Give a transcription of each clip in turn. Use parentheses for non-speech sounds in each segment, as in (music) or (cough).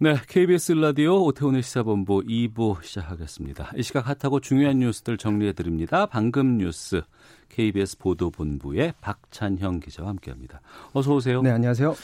네, KBS 라디오 오태훈의 시사본부 2부 시작하겠습니다. 이 시각 핫하고 중요한 뉴스들 정리해드립니다. 방금 뉴스 KBS 보도본부의 박찬형 기자와 함께합니다. 어서 오세요. 네, 안녕하세요.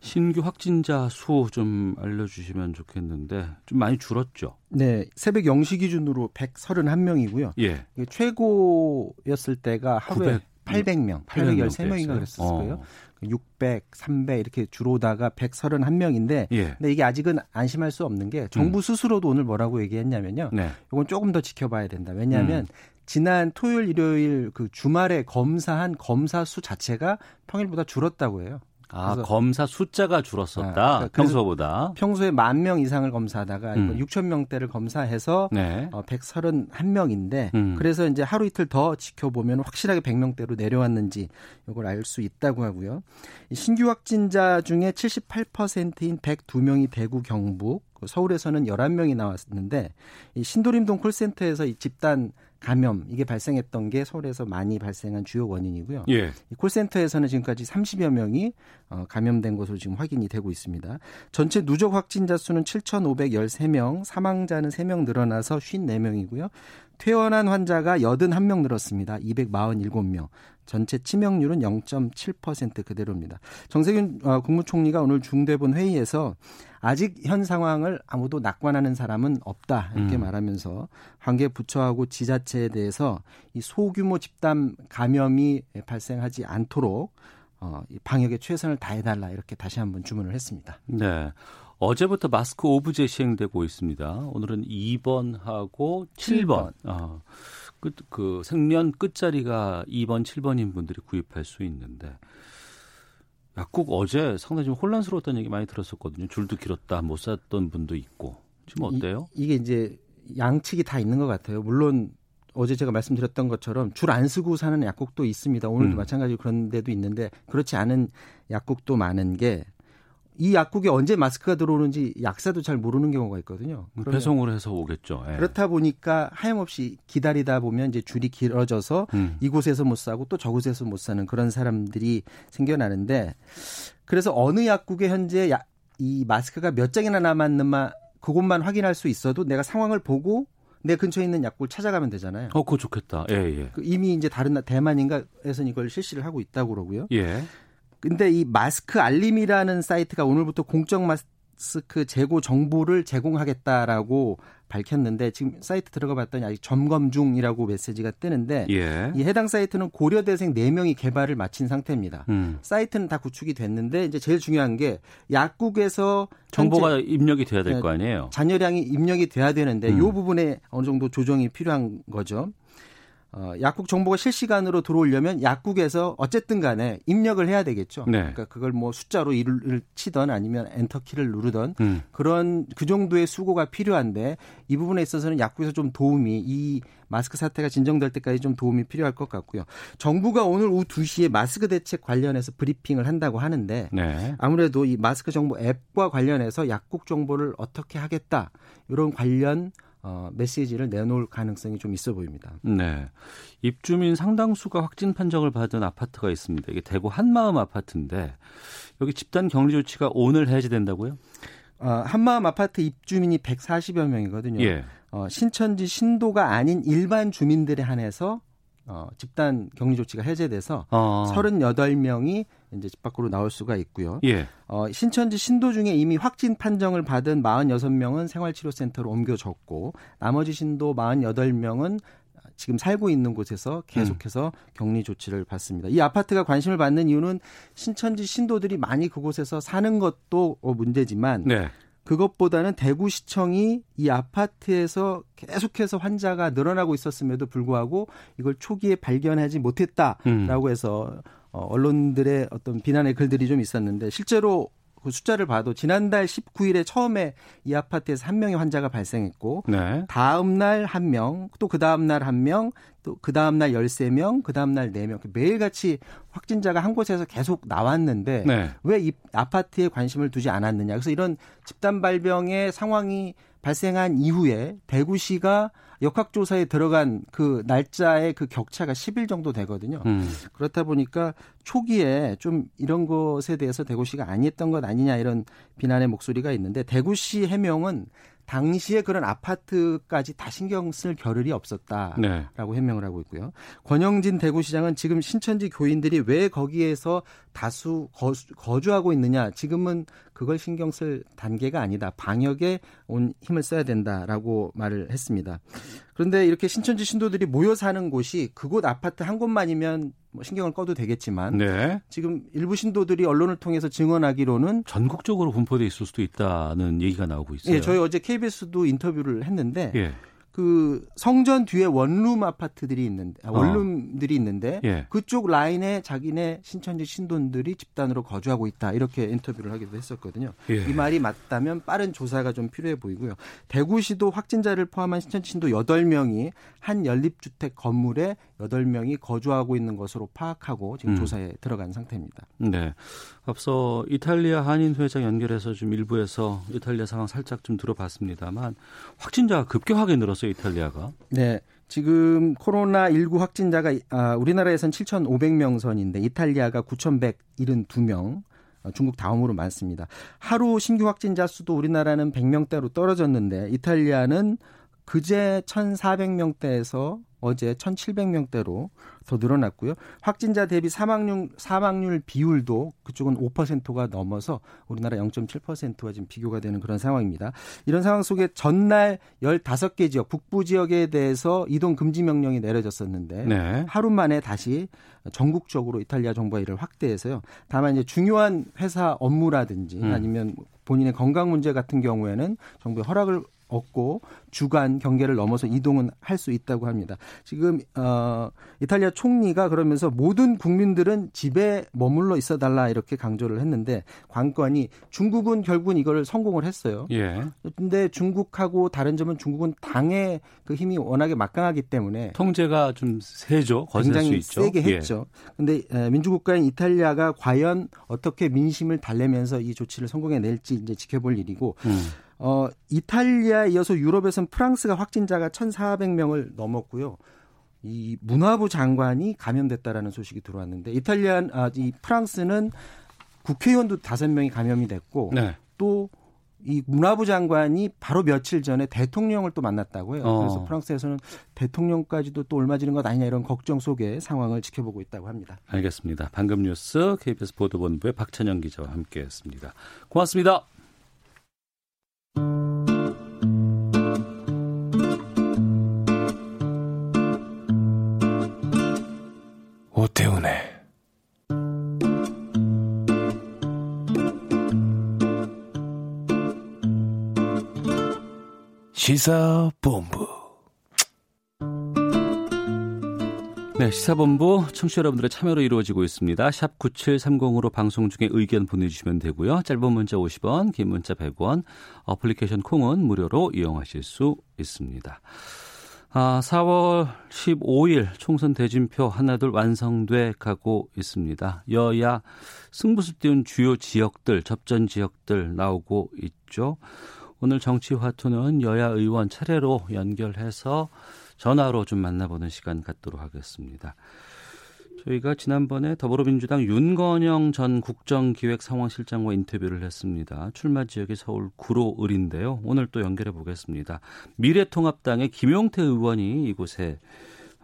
신규 확진자 수 좀 알려주시면 좋겠는데 좀 많이 줄었죠? 네, 새벽 0시 기준으로 131명이고요. 예. 최고였을 때가 하루에 900, 800명, 800 813명인가 그랬었을 어. 600, 300 이렇게 줄어다가 131명인데 예. 근데 이게 아직은 안심할 수 없는 게 정부 스스로도 오늘 뭐라고 얘기했냐면요. 네. 이건 조금 더 지켜봐야 된다. 왜냐하면 음. 지난 토요일, 일요일 그 주말에 검사한 검사 수 자체가 평일보다 줄었다고 해요. 아, 검사 숫자가 줄었었다. 아, 평소보다. 평소에 만 명 이상을 검사하다가 음. 이번 6천 명대를 검사해서 네. 어, 131명인데 음. 그래서 이제 하루 이틀 더 지켜보면 확실하게 100명대로 내려왔는지 이걸 알 수 있다고 하고요. 이 신규 확진자 중에 78%인 102명이 대구 경북, 그 서울에서는 11명이 나왔는데 이 신도림동 콜센터에서 이 집단 감염 이게 발생했던 게 서울에서 많이 발생한 주요 원인이고요. 예. 이 콜센터에서는 지금까지 30여 명이 어, 감염된 것으로 지금 확인이 되고 있습니다. 전체 누적 확진자 수는 7,513명, 사망자는 3명 늘어나서 54명이고요. 퇴원한 환자가 81명 늘었습니다. 247명. 전체 치명률은 0.7% 그대로입니다. 정세균 어, 국무총리가 오늘 중대본 회의에서 아직 현 상황을 아무도 낙관하는 사람은 없다 이렇게 음. 말하면서 관계 부처하고 지자체에 대해서 이 소규모 집단 감염이 발생하지 않도록 어, 이 방역에 최선을 다해달라 이렇게 다시 한번 주문을 했습니다. 네. 어제부터 마스크 오브제 시행되고 있습니다. 오늘은 2번하고 7번. 어, 끝, 그 생년 끝자리가 2번, 7번인 분들이 구입할 수 있는데 약국 어제 상당히 좀 혼란스러웠다는 얘기 많이 들었었거든요. 줄도 길었다, 못 샀던 분도 있고. 지금 어때요? 이, 게 이제 양측이 다 있는 것 같아요. 물론 어제 제가 말씀드렸던 것처럼 줄 안 쓰고 사는 약국도 있습니다. 오늘도 음. 마찬가지로 그런 데도 있는데 그렇지 않은 약국도 많은 게 이 약국에 언제 마스크가 들어오는지 약사도 잘 모르는 경우가 있거든요. 그러면 배송을 해서 오겠죠. 예. 그렇다 보니까 하염없이 기다리다 보면 이제 줄이 길어져서 음. 이곳에서 못 사고 또 저곳에서 못 사는 그런 사람들이 생겨나는데 그래서 어느 약국에 현재 야- 이 마스크가 몇 장이나 남았는마 그것만 확인할 수 있어도 내가 상황을 보고 내 근처에 있는 약국을 찾아가면 되잖아요. 어, 그거 좋겠다. 예, 예. 그 이미 이제 다른 나- 대만인가에서는 이걸 실시를 하고 있다고 그러고요. 예. 근데 이 마스크 알림이라는 사이트가 오늘부터 공적 마스크 재고 정보를 제공하겠다라고 밝혔는데 지금 사이트 들어가 봤더니 아직 점검 중이라고 메시지가 뜨는데 예. 이 해당 사이트는 고려대생 4명이 개발을 마친 상태입니다. 음. 사이트는 다 구축이 됐는데 이제 제일 중요한 게 약국에서 정보가 입력이 돼야 될 네, 거 아니에요. 잔여량이 입력이 돼야 되는데 음. 이 부분에 어느 정도 조정이 필요한 거죠. 어, 약국 정보가 실시간으로 들어오려면 약국에서 어쨌든 간에 입력을 해야 되겠죠. 네. 그러니까 그걸 뭐 숫자로 일을 치던 아니면 엔터키를 누르던 음. 그런 그 정도의 수고가 필요한데 이 부분에 있어서는 약국에서 좀 도움이 이 마스크 사태가 진정될 때까지 좀 도움이 필요할 것 같고요. 정부가 오늘 오후 2시에 마스크 대책 관련해서 브리핑을 한다고 하는데 네. 아무래도 이 마스크 정보 앱과 관련해서 약국 정보를 어떻게 하겠다 이런 관련 어, 메시지를 내놓을 가능성이 좀 있어 보입니다. 네. 입주민 상당수가 확진 판정을 받은 아파트가 있습니다. 이게 대구 한마음 아파트인데 여기 집단 격리 조치가 오늘 해제된다고요? 어, 한마음 아파트 입주민이 140여 명이거든요. 예. 어, 신천지 신도가 아닌 일반 주민들에 한해서 어, 집단 격리 조치가 해제돼서 어. 38명이 이제 집 밖으로 나올 수가 있고요. 예. 어, 신천지 신도 중에 이미 확진 판정을 받은 46명은 생활치료센터로 옮겨졌고 나머지 신도 48명은 지금 살고 있는 곳에서 계속해서 격리 조치를 받습니다. 이 아파트가 관심을 받는 이유는 신천지 신도들이 많이 그곳에서 사는 것도 어, 문제지만 네. 그것보다는 대구시청이 이 아파트에서 계속해서 환자가 늘어나고 있었음에도 불구하고 이걸 초기에 발견하지 못했다라고 음. 해서 어, 언론들의 어떤 비난의 글들이 좀 있었는데 실제로 그 숫자를 봐도 지난달 19일에 처음에 이 아파트에서 한 명의 환자가 발생했고 네. 다음 날 한 명, 또 그 다음 날 한 명, 또 그 다음 날 13명, 그 다음 날 4명. 매일같이 확진자가 한 곳에서 계속 나왔는데 네. 왜이 아파트에 관심을 두지 않았느냐. 그래서 이런 집단 발병의 상황이 발생한 이후에 대구시가 역학조사에 들어간 그 날짜의 그 격차가 10일 정도 되거든요. 음. 그렇다 보니까 초기에 좀 이런 것에 대해서 대구시가 아니했던 것 아니냐 이런 비난의 목소리가 있는데 대구시 해명은 당시에 그런 아파트까지 다 신경 쓸 겨를이 없었다라고 네. 해명을 하고 있고요. 권영진 대구시장은 지금 신천지 교인들이 왜 거기에서 다수 거주, 하고 있느냐. 지금은 그걸 신경 쓸 단계가 아니다. 방역에 온 힘을 써야 된다라고 말을 했습니다. 그런데 이렇게 신천지 신도들이 모여 사는 곳이 그곳 아파트 한 곳만이면 뭐 신경을 꺼도 되겠지만 네. 지금 일부 신도들이 언론을 통해서 증언하기로는 전국적으로 분포돼 있을 수도 있다는 얘기가 나오고 있어요. 예, 저희 어제 KBS도 인터뷰를 했는데 예. 그 성전 뒤에 원룸 아파트들이 있는데 아, 원룸들이 있는데 예. 그쪽 라인에 자기네 신천지 신도들이 집단으로 거주하고 있다 이렇게 인터뷰를 하기도 했었거든요. 예. 이 말이 맞다면 빠른 조사가 좀 필요해 보이고요. 대구시도 확진자를 포함한 신천지 신도 8명이 한 연립주택 건물에 8명이 거주하고 있는 것으로 파악하고 지금 음. 조사에 들어간 상태입니다. 네. 앞서 이탈리아 한인 회장 연결해서 좀 일부에서 이탈리아 상황 살짝 좀 들어봤습니다만 확진자가 급격하게 늘었어요, 이탈리아가. 네. 지금 코로나19 확진자가 아, 우리나라에선 7,500명 선인데 이탈리아가 9,172명 어, 중국 다음으로 많습니다. 하루 신규 확진자 수도 우리나라는 100명대로 떨어졌는데 이탈리아는 그제 1,400명대에서 어제 1,700명대로 더 늘어났고요. 확진자 대비 사망률 사망률 비율도 그쪽은 5%가 넘어서 우리나라 0.7%와 지금 비교가 되는 그런 상황입니다. 이런 상황 속에 전날 15개 지역 북부 지역에 대해서 이동 금지 명령이 내려졌었는데 네. 하루 만에 다시 전국적으로 이탈리아 정부가 이를 확대해서요. 다만 이제 중요한 회사 업무라든지 음. 아니면 본인의 건강 문제 같은 경우에는 정부의 허락을 얻고 주간 경계를 넘어서 이동은 할 수 있다고 합니다. 지금 어 이탈리아 총리가 그러면서 모든 국민들은 집에 머물러 있어 달라 이렇게 강조를 했는데 관건이 중국은 결국은 이걸 성공을 했어요. 예. 근데 중국하고 다른 점은 중국은 당의 그 힘이 워낙에 막강하기 때문에 통제가 좀 세죠. 굉장히. 세게 예. 했죠. 근데 에, 민주국가인 이탈리아가 과연 어떻게 민심을 달래면서 이 조치를 성공해 낼지 이제 지켜볼 일이고 음. 어, 이탈리아에 이어서 유럽에선 프랑스가 확진자가 1,400명을 넘었고요. 이 문화부 장관이 감염됐다라는 소식이 들어왔는데 이탈리아 아, 이 프랑스는 국회의원도 다섯 명이 감염이 됐고 네. 또이 문화부 장관이 바로 며칠 전에 대통령을 또 만났다고 해요. 어. 그래서 프랑스에서는 대통령까지도 또 올맞이는 것 아니냐 이런 걱정 속에 상황을 지켜보고 있다고 합니다. 알겠습니다. 방금 뉴스 KBS 보도본부의 박찬영 기자와 함께했습니다. 고맙습니다. 오태훈의 시사본부 네, 시사본부 청취자 여러분들의 참여로 이루어지고 있습니다. 샵 9730으로 방송 중에 의견 보내주시면 되고요. 짧은 문자 50원, 긴 문자 100원, 어플리케이션 콩은 무료로 이용하실 수 있습니다. 아, 4월 15일 총선 대진표 하나둘 완성돼 가고 있습니다. 여야 승부수 띄운 주요 지역들, 접전 지역들 나오고 있죠. 오늘 정치화투는 여야 의원 차례로 연결해서 전화로 좀 만나보는 시간 갖도록 하겠습니다. 저희가 지난번에 더불어민주당 윤건영 전 국정기획상황실장과 인터뷰를 했습니다. 출마 지역이 서울 구로 을인데요. 오늘 또 연결해 보겠습니다. 미래통합당의 김용태 의원이 이곳에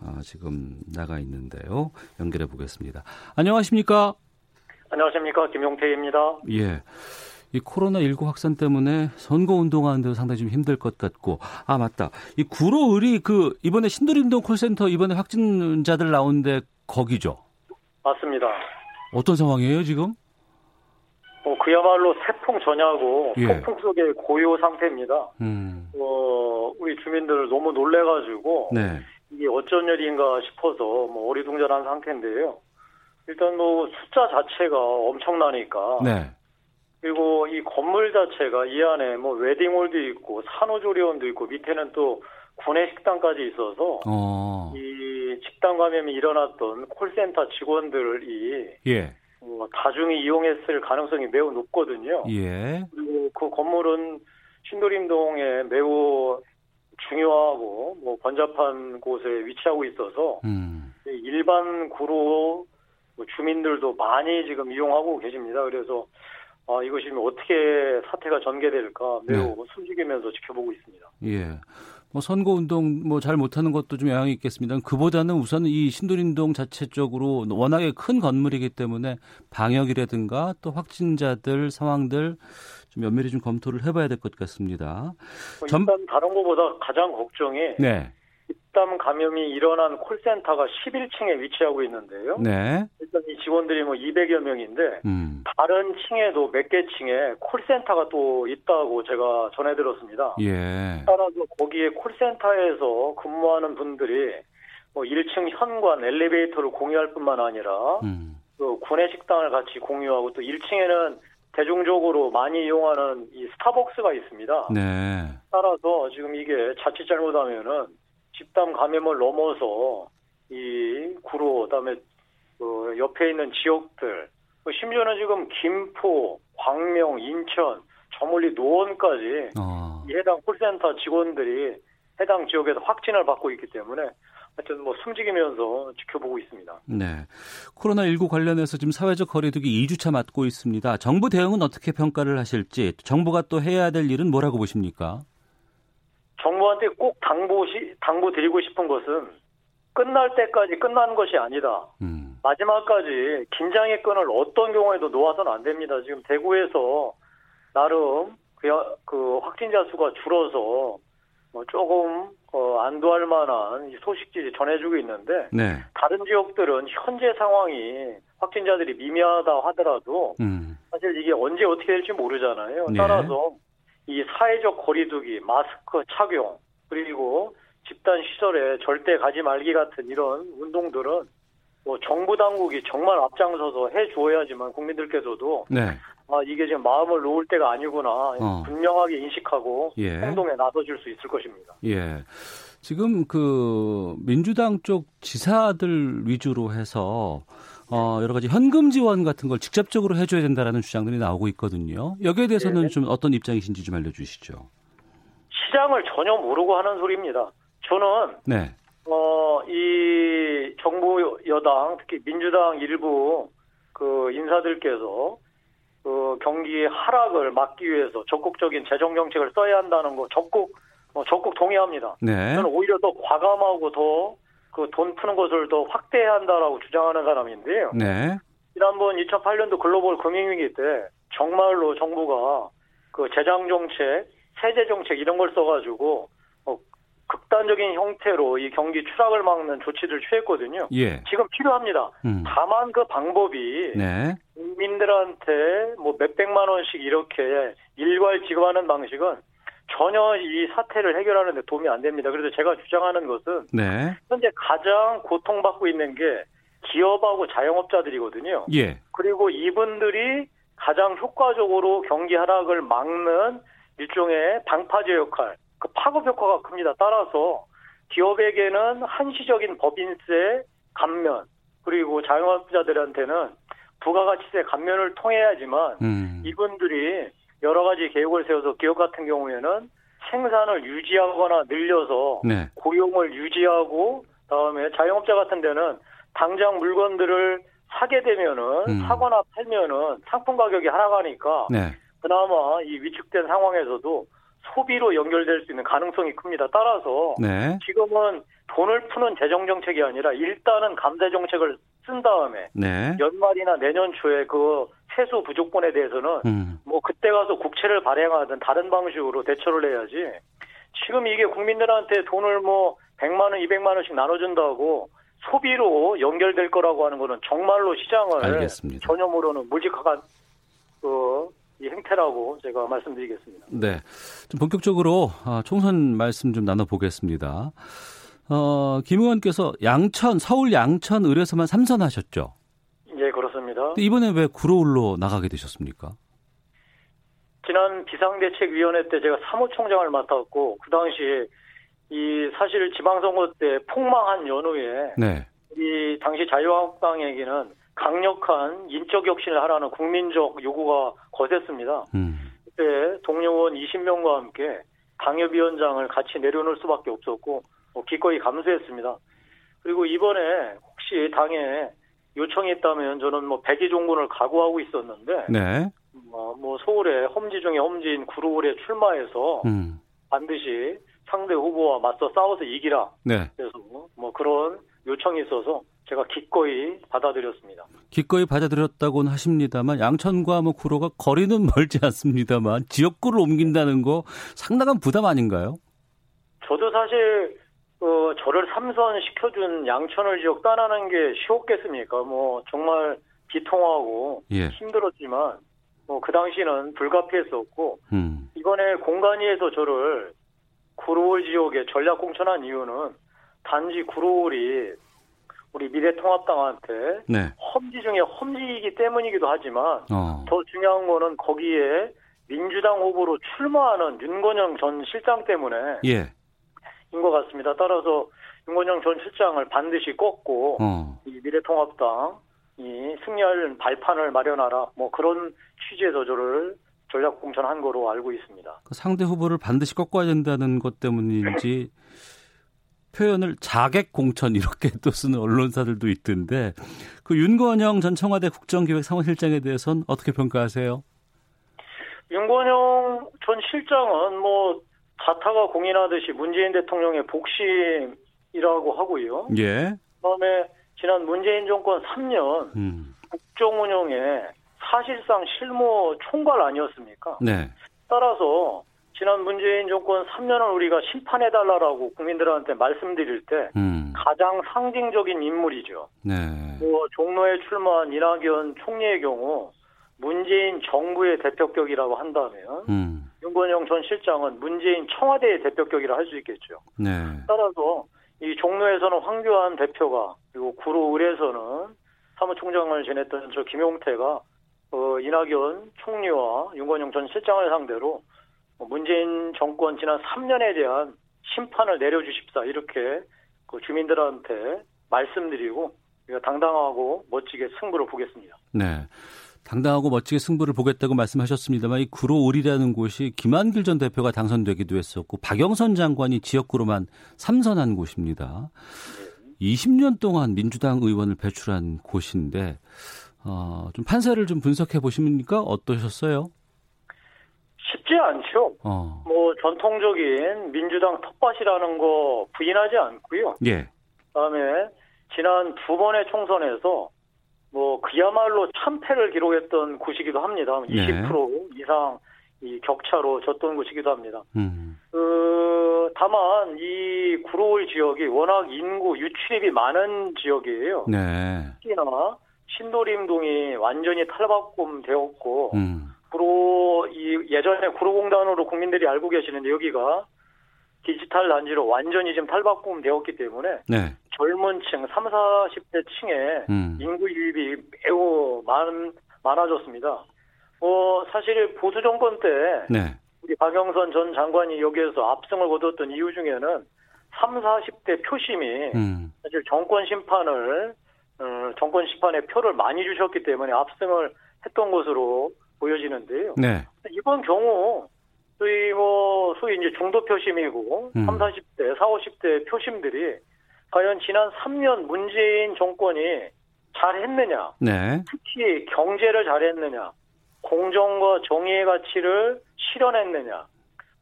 어, 지금 나가 있는데요. 연결해 보겠습니다. 안녕하십니까? 안녕하십니까 김용태입니다. 예. 이 코로나19 확산 때문에 선거 운동하는데 상당히 좀 힘들 것 같고 아 맞다 이 구로을이 그 이번에 신도림동 콜센터 이번에 확진자들 나오는데 거기죠 맞습니다. 어떤 상황이에요 지금? 뭐 그야말로 태풍 전야고 예. 폭풍 속의 고요 상태입니다. 음, 어, 우리 주민들 너무 놀래가지고 네, 이게 어쩐 일인가 싶어서 뭐 어리둥절한 상태인데요. 일단 뭐 숫자 자체가 엄청나니까 네, 그리고 이 건물 자체가 이 안에 뭐 웨딩홀도 있고 산후조리원도 있고 밑에는 또 구내식당까지 있어서 어. 이 집단 감염이 일어났던 콜센터 직원들이 예. 뭐 다중이 이용했을 가능성이 매우 높거든요. 예. 그리고 그 건물은 신도림동에 매우 중요하고 뭐 번잡한 곳에 위치하고 있어서 음. 일반 구로 주민들도 많이 지금 이용하고 계십니다. 그래서 아, 이것이 어떻게 사태가 전개될까 매우 숨죽이면서 지켜보고 있습니다. 예. 뭐 선거 운동 뭐 잘 못하는 것도 좀 영향이 있겠습니다. 그보다는 우선 이 신도림동 자체 쪽으로 워낙에 큰 건물이기 때문에 방역이라든가 또 확진자들 상황들 좀 면밀히 좀 검토를 해봐야 될 것 같습니다. 뭐 전- 일단 다른 것보다 가장 걱정이 네, 집단 감염이 일어난 콜센터가 11층에 위치하고 있는데요. 네, 일단 이 직원들이 뭐 200여 명인데 음, 다른 층에도 몇 개 층에 콜센터가 또 있다고 제가 전해 들었습니다. 예, 따라서 거기에 콜센터에서 근무하는 분들이 뭐 1층 현관 엘리베이터를 공유할 뿐만 아니라 음, 또 구내 식당을 같이 공유하고 또 1층에는 대중적으로 많이 이용하는 이 스타벅스가 있습니다. 네, 따라서 지금 이게 자칫 잘못하면은 집단 감염을 넘어서 이 구로 그다음에 그 옆에 있는 지역들 그 심지어는 지금 김포, 광명, 인천, 저 멀리 노원까지 어, 이 해당 콜센터 직원들이 해당 지역에서 확진을 받고 있기 때문에 하여튼 뭐 숨지기면서 지켜보고 있습니다. 네. 코로나19 관련해서 지금 사회적 거리두기 2주차 맞고 있습니다. 정부 대응은 어떻게 평가를 하실지, 정부가 또 해야 될 일은 뭐라고 보십니까? 정부한테 꼭 당부시 당부 드리고 싶은 것은 끝날 때까지 끝나는 것이 아니다. 음, 마지막까지 긴장의 끈을 어떤 경우에도 놓아서는 안 됩니다. 지금 대구에서 나름 그, 그 확진자 수가 줄어서 뭐 조금 어, 안도할 만한 이 소식들이 전해주고 있는데 네, 다른 지역들은 현재 상황이 확진자들이 미미하다 하더라도 음, 사실 이게 언제 어떻게 될지 모르잖아요. 네. 따라서 이 사회적 거리두기, 마스크 착용, 그리고 집단 시설에 절대 가지 말기 같은 이런 운동들은 뭐 정부 당국이 정말 앞장서서 해 주어야지만 국민들께서도 네, 아 이게 지금 마음을 놓을 때가 아니구나 어. 분명하게 인식하고 예. 행동에 나서줄 수 있을 것입니다. 예. 지금 그 민주당 쪽 지사들 위주로 해서 어 여러 가지 현금 지원 같은 걸 직접적으로 해줘야 된다라는 주장들이 나오고 있거든요. 여기에 대해서는 네. 좀 어떤 입장이신지 좀 알려주시죠. 시장을 전혀 모르고 하는 소리입니다. 저는 네, 어, 이 정부 여당, 특히 민주당 일부 그 인사들께서 그 경기 하락을 막기 위해서 적극적인 재정 정책을 써야 한다는 거 적극 어, 적극 동의합니다. 네, 저는 오히려 더 과감하고 더 그 돈 푸는 것을 더 확대해야 한다라고 주장하는 사람인데요. 네, 지난번 2008년도 글로벌 금융위기 때 정말로 정부가 그 재정 정책, 세제 정책 이런 걸 써가지고 어, 극단적인 형태로 이 경기 추락을 막는 조치를 취했거든요. 예, 지금 필요합니다. 음, 다만 그 방법이 네, 국민들한테 뭐 몇백만 원씩 이렇게 일괄 지급하는 방식은 전혀 이 사태를 해결하는 데 도움이 안 됩니다. 그래서 제가 주장하는 것은 네, 현재 가장 고통받고 있는 게 기업하고 자영업자들이거든요. 예, 그리고 이분들이 가장 효과적으로 경기 하락을 막는 일종의 방파제 역할, 그 파급 효과가 큽니다. 따라서 기업에게는 한시적인 법인세 감면, 그리고 자영업자들한테는 부가가치세 감면을 통해야지만 음, 이분들이 여러 가지 계획을 세워서 기업 같은 경우에는 생산을 유지하거나 늘려서 네, 고용을 유지하고 다음에 자영업자 같은 데는 당장 물건들을 사게 되면은 음. 사거나 팔면은 상품 가격이 하락하니까 네, 그나마 이 위축된 상황에서도 소비로 연결될 수 있는 가능성이 큽니다. 따라서 네, 지금은 돈을 푸는 재정 정책이 아니라 일단은 감세 정책을 쓴 다음에 네, 연말이나 내년 초에 그 세수 부족분에 대해서는 음, 뭐 그때 가서 국채를 발행하든 다른 방식으로 대처를 해야지. 지금 이게 국민들한테 돈을 뭐 100만 원, 200만 원씩 나눠준다고 소비로 연결될 거라고 하는 거는 정말로 시장을 알겠습니다. 전혀 모르는 무직한 그, 이 행태라고 제가 말씀드리겠습니다. 네. 좀 본격적으로 아, 총선 말씀 좀 나눠보겠습니다. 어, 김 의원께서 양천, 서울 양천 의뢰서만 삼선하셨죠? 예, 그렇습니다. 이번에 왜 구로울로 나가게 되셨습니까? 지난 비상대책위원회 때 제가 사무총장을 맡았고 그 당시에 이 사실 지방선거 때 폭망한 연후에 네. 이 당시 자유한국당에게는 강력한 인적 혁신을 하라는 국민적 요구가 거셌습니다. 음. 그때 동료원 20명과 함께 당협위원장을 같이 내려놓을 수밖에 없었고 뭐 기꺼이 감수했습니다. 그리고 이번에 혹시 당에 요청이 있다면 저는 뭐 백의 종군을 각오하고 있었는데 네. 뭐, 뭐 서울에 험지 중에 험지인 구로울에 출마해서 음. 반드시 상대 후보와 맞서 싸워서 이기라. 네. 그래서 뭐 그런 요청이 있어서 제가 기꺼이 받아들였습니다. 기꺼이 받아들였다고는 하십니다만 양천과 뭐 구로가 거리는 (laughs) 멀지 않습니다만 지역구를 옮긴다는 거 상당한 부담 아닌가요? 저도 사실 어, 저를 삼선 시켜준 양천을 지역 떠나는 게 쉬웠겠습니까? 뭐 정말 비통하고 예. 힘들었지만 뭐 그 당시는 불가피했었고 음. 이번에 공간위에서 저를 구로울 지역에 전략 공천한 이유는 단지 구로울이 우리 미래통합당한테 네. 험지 중에 험지이기 때문이기도 하지만 어. 더 중요한 거는 거기에 민주당 후보로 출마하는 윤건영 전 실장 때문에 예. 인것 같습니다. 따라서 윤건영 전 실장을 반드시 꺾고 어. 이 미래통합당 이 승리할 발판을 마련하라 뭐 그런 취지에서 저를 전략 공천한 거로 알고 있습니다. 그 상대 후보를 반드시 꺾어야 된다는 것 때문인지 (laughs) 표현을 자객 공천 이렇게 또 쓰는 언론사들도 있던데 그 윤건영 전 청와대 국정기획 사무실장에 대해서는 어떻게 평가하세요? 윤건영 전 실장은 뭐 자타가 공인하듯이 문재인 대통령의 복심이라고 하고요. 예. 그다음에 지난 문재인 정권 3년 음. 국정 운영에 사실상 실무 총괄 아니었습니까? 네. 따라서 지난 문재인 정권 3년을 우리가 심판해달라고 국민들한테 말씀드릴 때 음. 가장 상징적인 인물이죠. 네. 뭐 종로에 출마한 이낙연 총리의 경우 문재인 정부의 대표격이라고 한다면 음. 윤건영 전 실장은 문재인 청와대의 대표격이라 할 수 있겠죠. 네. 따라서 이 종로에서는 황교안 대표가 그리고 구로 을에서는 사무총장을 지냈던 저 김용태가 어, 이낙연 총리와 윤건영 전 실장을 상대로 문재인 정권 지난 3년에 대한 심판을 내려주십사 이렇게 그 주민들한테 말씀드리고 우리가 당당하고 멋지게 승부를 보겠습니다. 네. 당당하고 멋지게 승부를 보겠다고 말씀하셨습니다만 이 구로울이라는 곳이 김한길 전 대표가 당선되기도 했었고 박영선 장관이 지역구로만 삼선한 곳입니다. 20년 동안 민주당 의원을 배출한 곳인데 어, 좀 판세를 좀 분석해 보십니까? 어떠셨어요? 쉽지 않죠. 어. 뭐 전통적인 민주당 텃밭이라는 거 부인하지 않고요. 예. 그다음에 지난 두 번의 총선에서 뭐 그야말로 참패를 기록했던 곳이기도 합니다. 네. 20% 이상 이 격차로 졌던 곳이기도 합니다. 음. 그 다만 이 구로울 지역이 워낙 인구 유출입이 많은 지역이에요. 네. 특히나 신도림동이 완전히 탈바꿈되었고 음. 구로 이 예전에 구로공단으로 국민들이 알고 계시는데 여기가 디지털 단지로 완전히 지금 탈바꿈 되었기 때문에 네. 젊은 층, 3, 40대 층에 음. 인구 유입이 매우 많, 많아졌습니다. 어, 사실 보수 정권 때 네. 우리 박영선 전 장관이 여기에서 압승을 거뒀던 이유 중에는 3, 40대 표심이 음. 사실 정권 심판을 어, 정권 심판에 표를 많이 주셨기 때문에 압승을 했던 것으로 보여지는데요. 네. 이번 경우 소위 뭐 소위 이제 중도 표심이고 음. 3, 40대, 4, 50대 표심들이 과연 지난 3년 문재인 정권이 잘했느냐, 네. 특히 경제를 잘했느냐, 공정과 정의의 가치를 실현했느냐,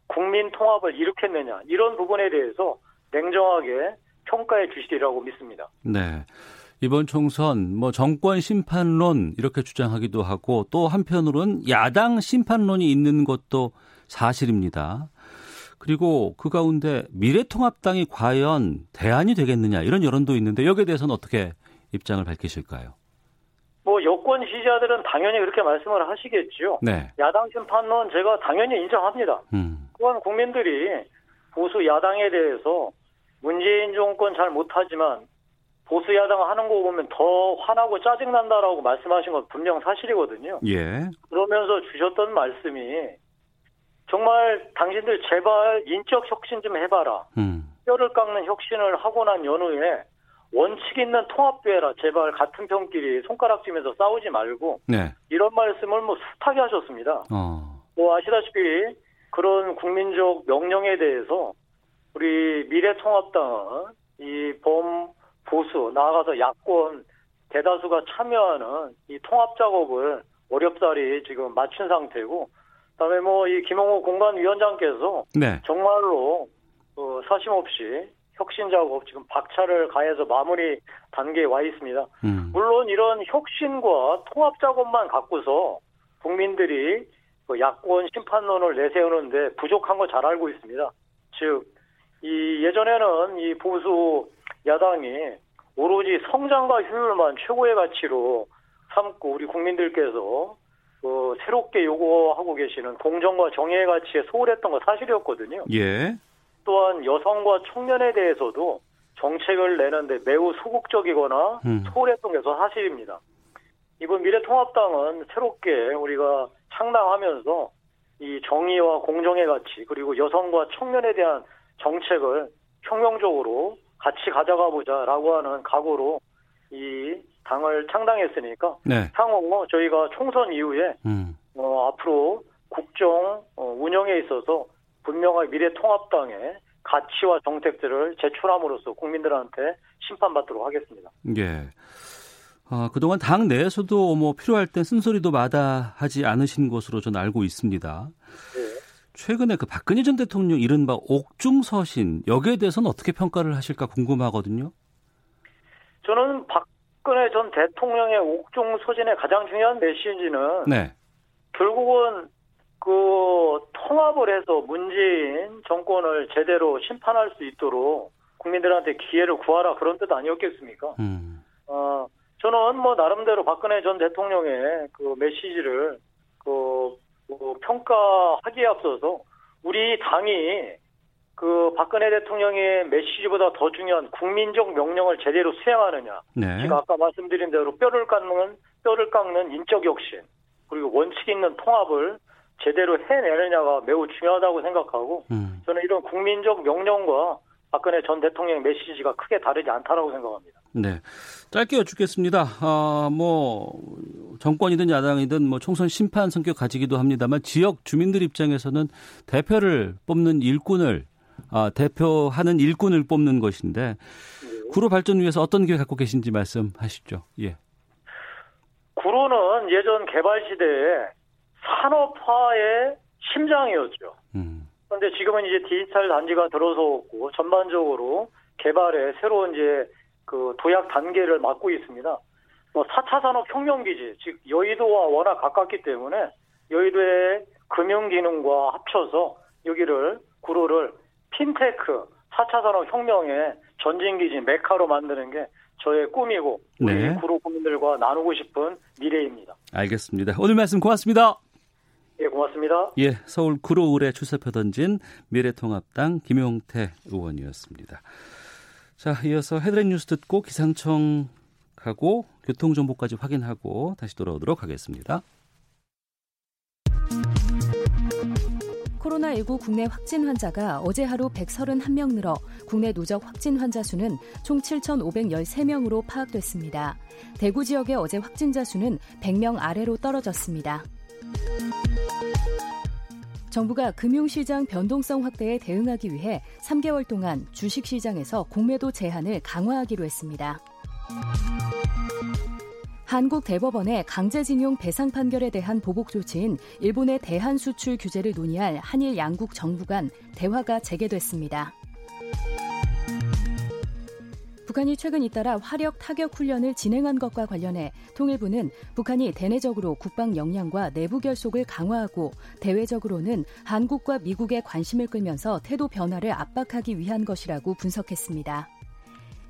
국민 통합을 일으켰느냐 이런 부분에 대해서 냉정하게 평가해 주시리라고 믿습니다. 네. 이번 총선 뭐 정권 심판론 이렇게 주장하기도 하고 또 한편으로는 야당 심판론이 있는 것도 사실입니다. 그리고 그 가운데 미래통합당이 과연 대안이 되겠느냐 이런 여론도 있는데 여기에 대해서는 어떻게 입장을 밝히실까요? 뭐 여권 지지자들은 당연히 그렇게 말씀을 하시겠죠. 네. 야당 심판론 제가 당연히 인정합니다. 음. 또한 국민들이 보수 야당에 대해서 문재인 정권 잘 못하지만 보수 야당 하는 거 보면 더 화나고 짜증난다라고 말씀하신 건 분명 사실이거든요. 예. 그러면서 주셨던 말씀이 정말 당신들 제발 인적 혁신 좀 해봐라. 음. 뼈를 깎는 혁신을 하고 난 연후에 원칙 있는 통합되라. 제발 같은 편끼리 손가락 쥐면서 싸우지 말고 네. 이런 말씀을 뭐 숱하게 하셨습니다. 어. 뭐 아시다시피 그런 국민적 명령에 대해서 우리 미래통합당은 이 범 보수 나아가서 야권 대다수가 참여하는 이 통합 작업을 어렵사리 지금 마친 상태고 그 다음에 뭐 이 김홍호 공관위원장께서 네. 정말로 어, 사심 없이 혁신 작업 지금 박차를 가해서 마무리 단계에 와 있습니다. 음. 물론 이런 혁신과 통합 작업만 갖고서 국민들이 그 야권 심판론을 내세우는데 부족한 거 잘 알고 있습니다. 즉, 이 예전에는 이 보수 야당이 오로지 성장과 효율만 최고의 가치로 삼고 우리 국민들께서 그 새롭게 요구하고 계시는 공정과 정의의 가치에 소홀했던 거 사실이었거든요. 예. 또한 여성과 청년에 대해서도 정책을 내는데 매우 소극적이거나 음. 소홀했던 게 사실입니다. 이번 미래통합당은 새롭게 우리가 창당하면서 이 정의와 공정의 가치 그리고 여성과 청년에 대한 정책을 혁명적으로 같이 가져가 보자라고 하는 각오로 이 당을 창당했으니까 네. 향후 저희가 총선 이후에 음. 어, 앞으로 국정 어, 운영에 있어서 분명하게 미래통합당의 가치와 정책들을 제출함으로써 국민들한테 심판받도록 하겠습니다. 예. 아, 그동안 당 내에서도 뭐 필요할 땐 쓴소리도 마다하지 않으신 것으로 저는 알고 있습니다. 네. 최근에 그 박근혜 전 대통령 이른바 옥중서신 여기에 대해서는 어떻게 평가를 하실까 궁금하거든요. 저는 박 근혜 전 대통령의 옥중 소진의 가장 중요한 메시지는 네. 결국은 그 통합을 해서 문재인 정권을 제대로 심판할 수 있도록 국민들한테 기회를 구하라 그런 뜻 아니었겠습니까? 음. 어, 저는 뭐 나름대로 박근혜 전 대통령의 그 메시지를 그, 그 평가하기에 앞서서 우리 당이 그 박근혜 대통령의 메시지보다 더 중요한 국민적 명령을 제대로 수행하느냐. 네. 제가 아까 말씀드린 대로 뼈를 깎는 뼈를 깎는 인적 혁신 그리고 원칙 있는 통합을 제대로 해내느냐가 매우 중요하다고 생각하고 음. 저는 이런 국민적 명령과 박근혜 전 대통령의 메시지가 크게 다르지 않다라고 생각합니다. 네. 짧게 여쭙겠습니다. 아, 뭐 정권이든 야당이든 뭐 총선 심판 성격 가지기도 합니다만 지역 주민들 입장에서는 대표를 뽑는 일꾼을 아, 대표하는 일꾼을 뽑는 것인데 구로 발전 위해서 어떤 계획 갖고 계신지 말씀하시죠. 예. 구로는 예전 개발 시대에 산업화의 심장이었죠. 음. 그런데 지금은 이제 디지털 단지가 들어서고 전반적으로 개발에 새로운 이제 그 도약 단계를 맞고 있습니다. 뭐 4차 산업 혁명 기지, 즉 여의도와 워낙 가깝기 때문에 여의도의 금융 기능과 합쳐서 여기를 구로를 핀테크 4차 산업 혁명의 전진기지 메카로 만드는 게 저의 꿈이고 우리 네. 구로 국민들과 나누고 싶은 미래입니다. 알겠습니다. 오늘 말씀 고맙습니다. 예, 고맙습니다. 예, 서울 구로울에 출사표 던진 미래통합당 김용태 의원이었습니다. 자, 이어서 헤드라인 뉴스 듣고 기상청 가고 교통정보까지 확인하고 다시 돌아오도록 하겠습니다. 코로나19 국내 확진 환자가 어제 하루 131명 늘어 국내 누적 확진 환자 수는 총 7,513명으로 파악됐습니다. 대구 지역의 어제 확진자 수는 100명 아래로 떨어졌습니다. 정부가 금융시장 변동성 확대에 대응하기 위해 3개월 동안 주식시장에서 공매도 제한을 강화하기로 했습니다. 한국 대법원의 강제징용 배상 판결에 대한 보복 조치인 일본의 대한 수출 규제를 논의할 한일 양국 정부 간 대화가 재개됐습니다. 북한이 최근 잇따라 화력 타격 훈련을 진행한 것과 관련해 통일부는 북한이 대내적으로 국방 역량과 내부 결속을 강화하고 대외적으로는 한국과 미국의 관심을 끌면서 태도 변화를 압박하기 위한 것이라고 분석했습니다.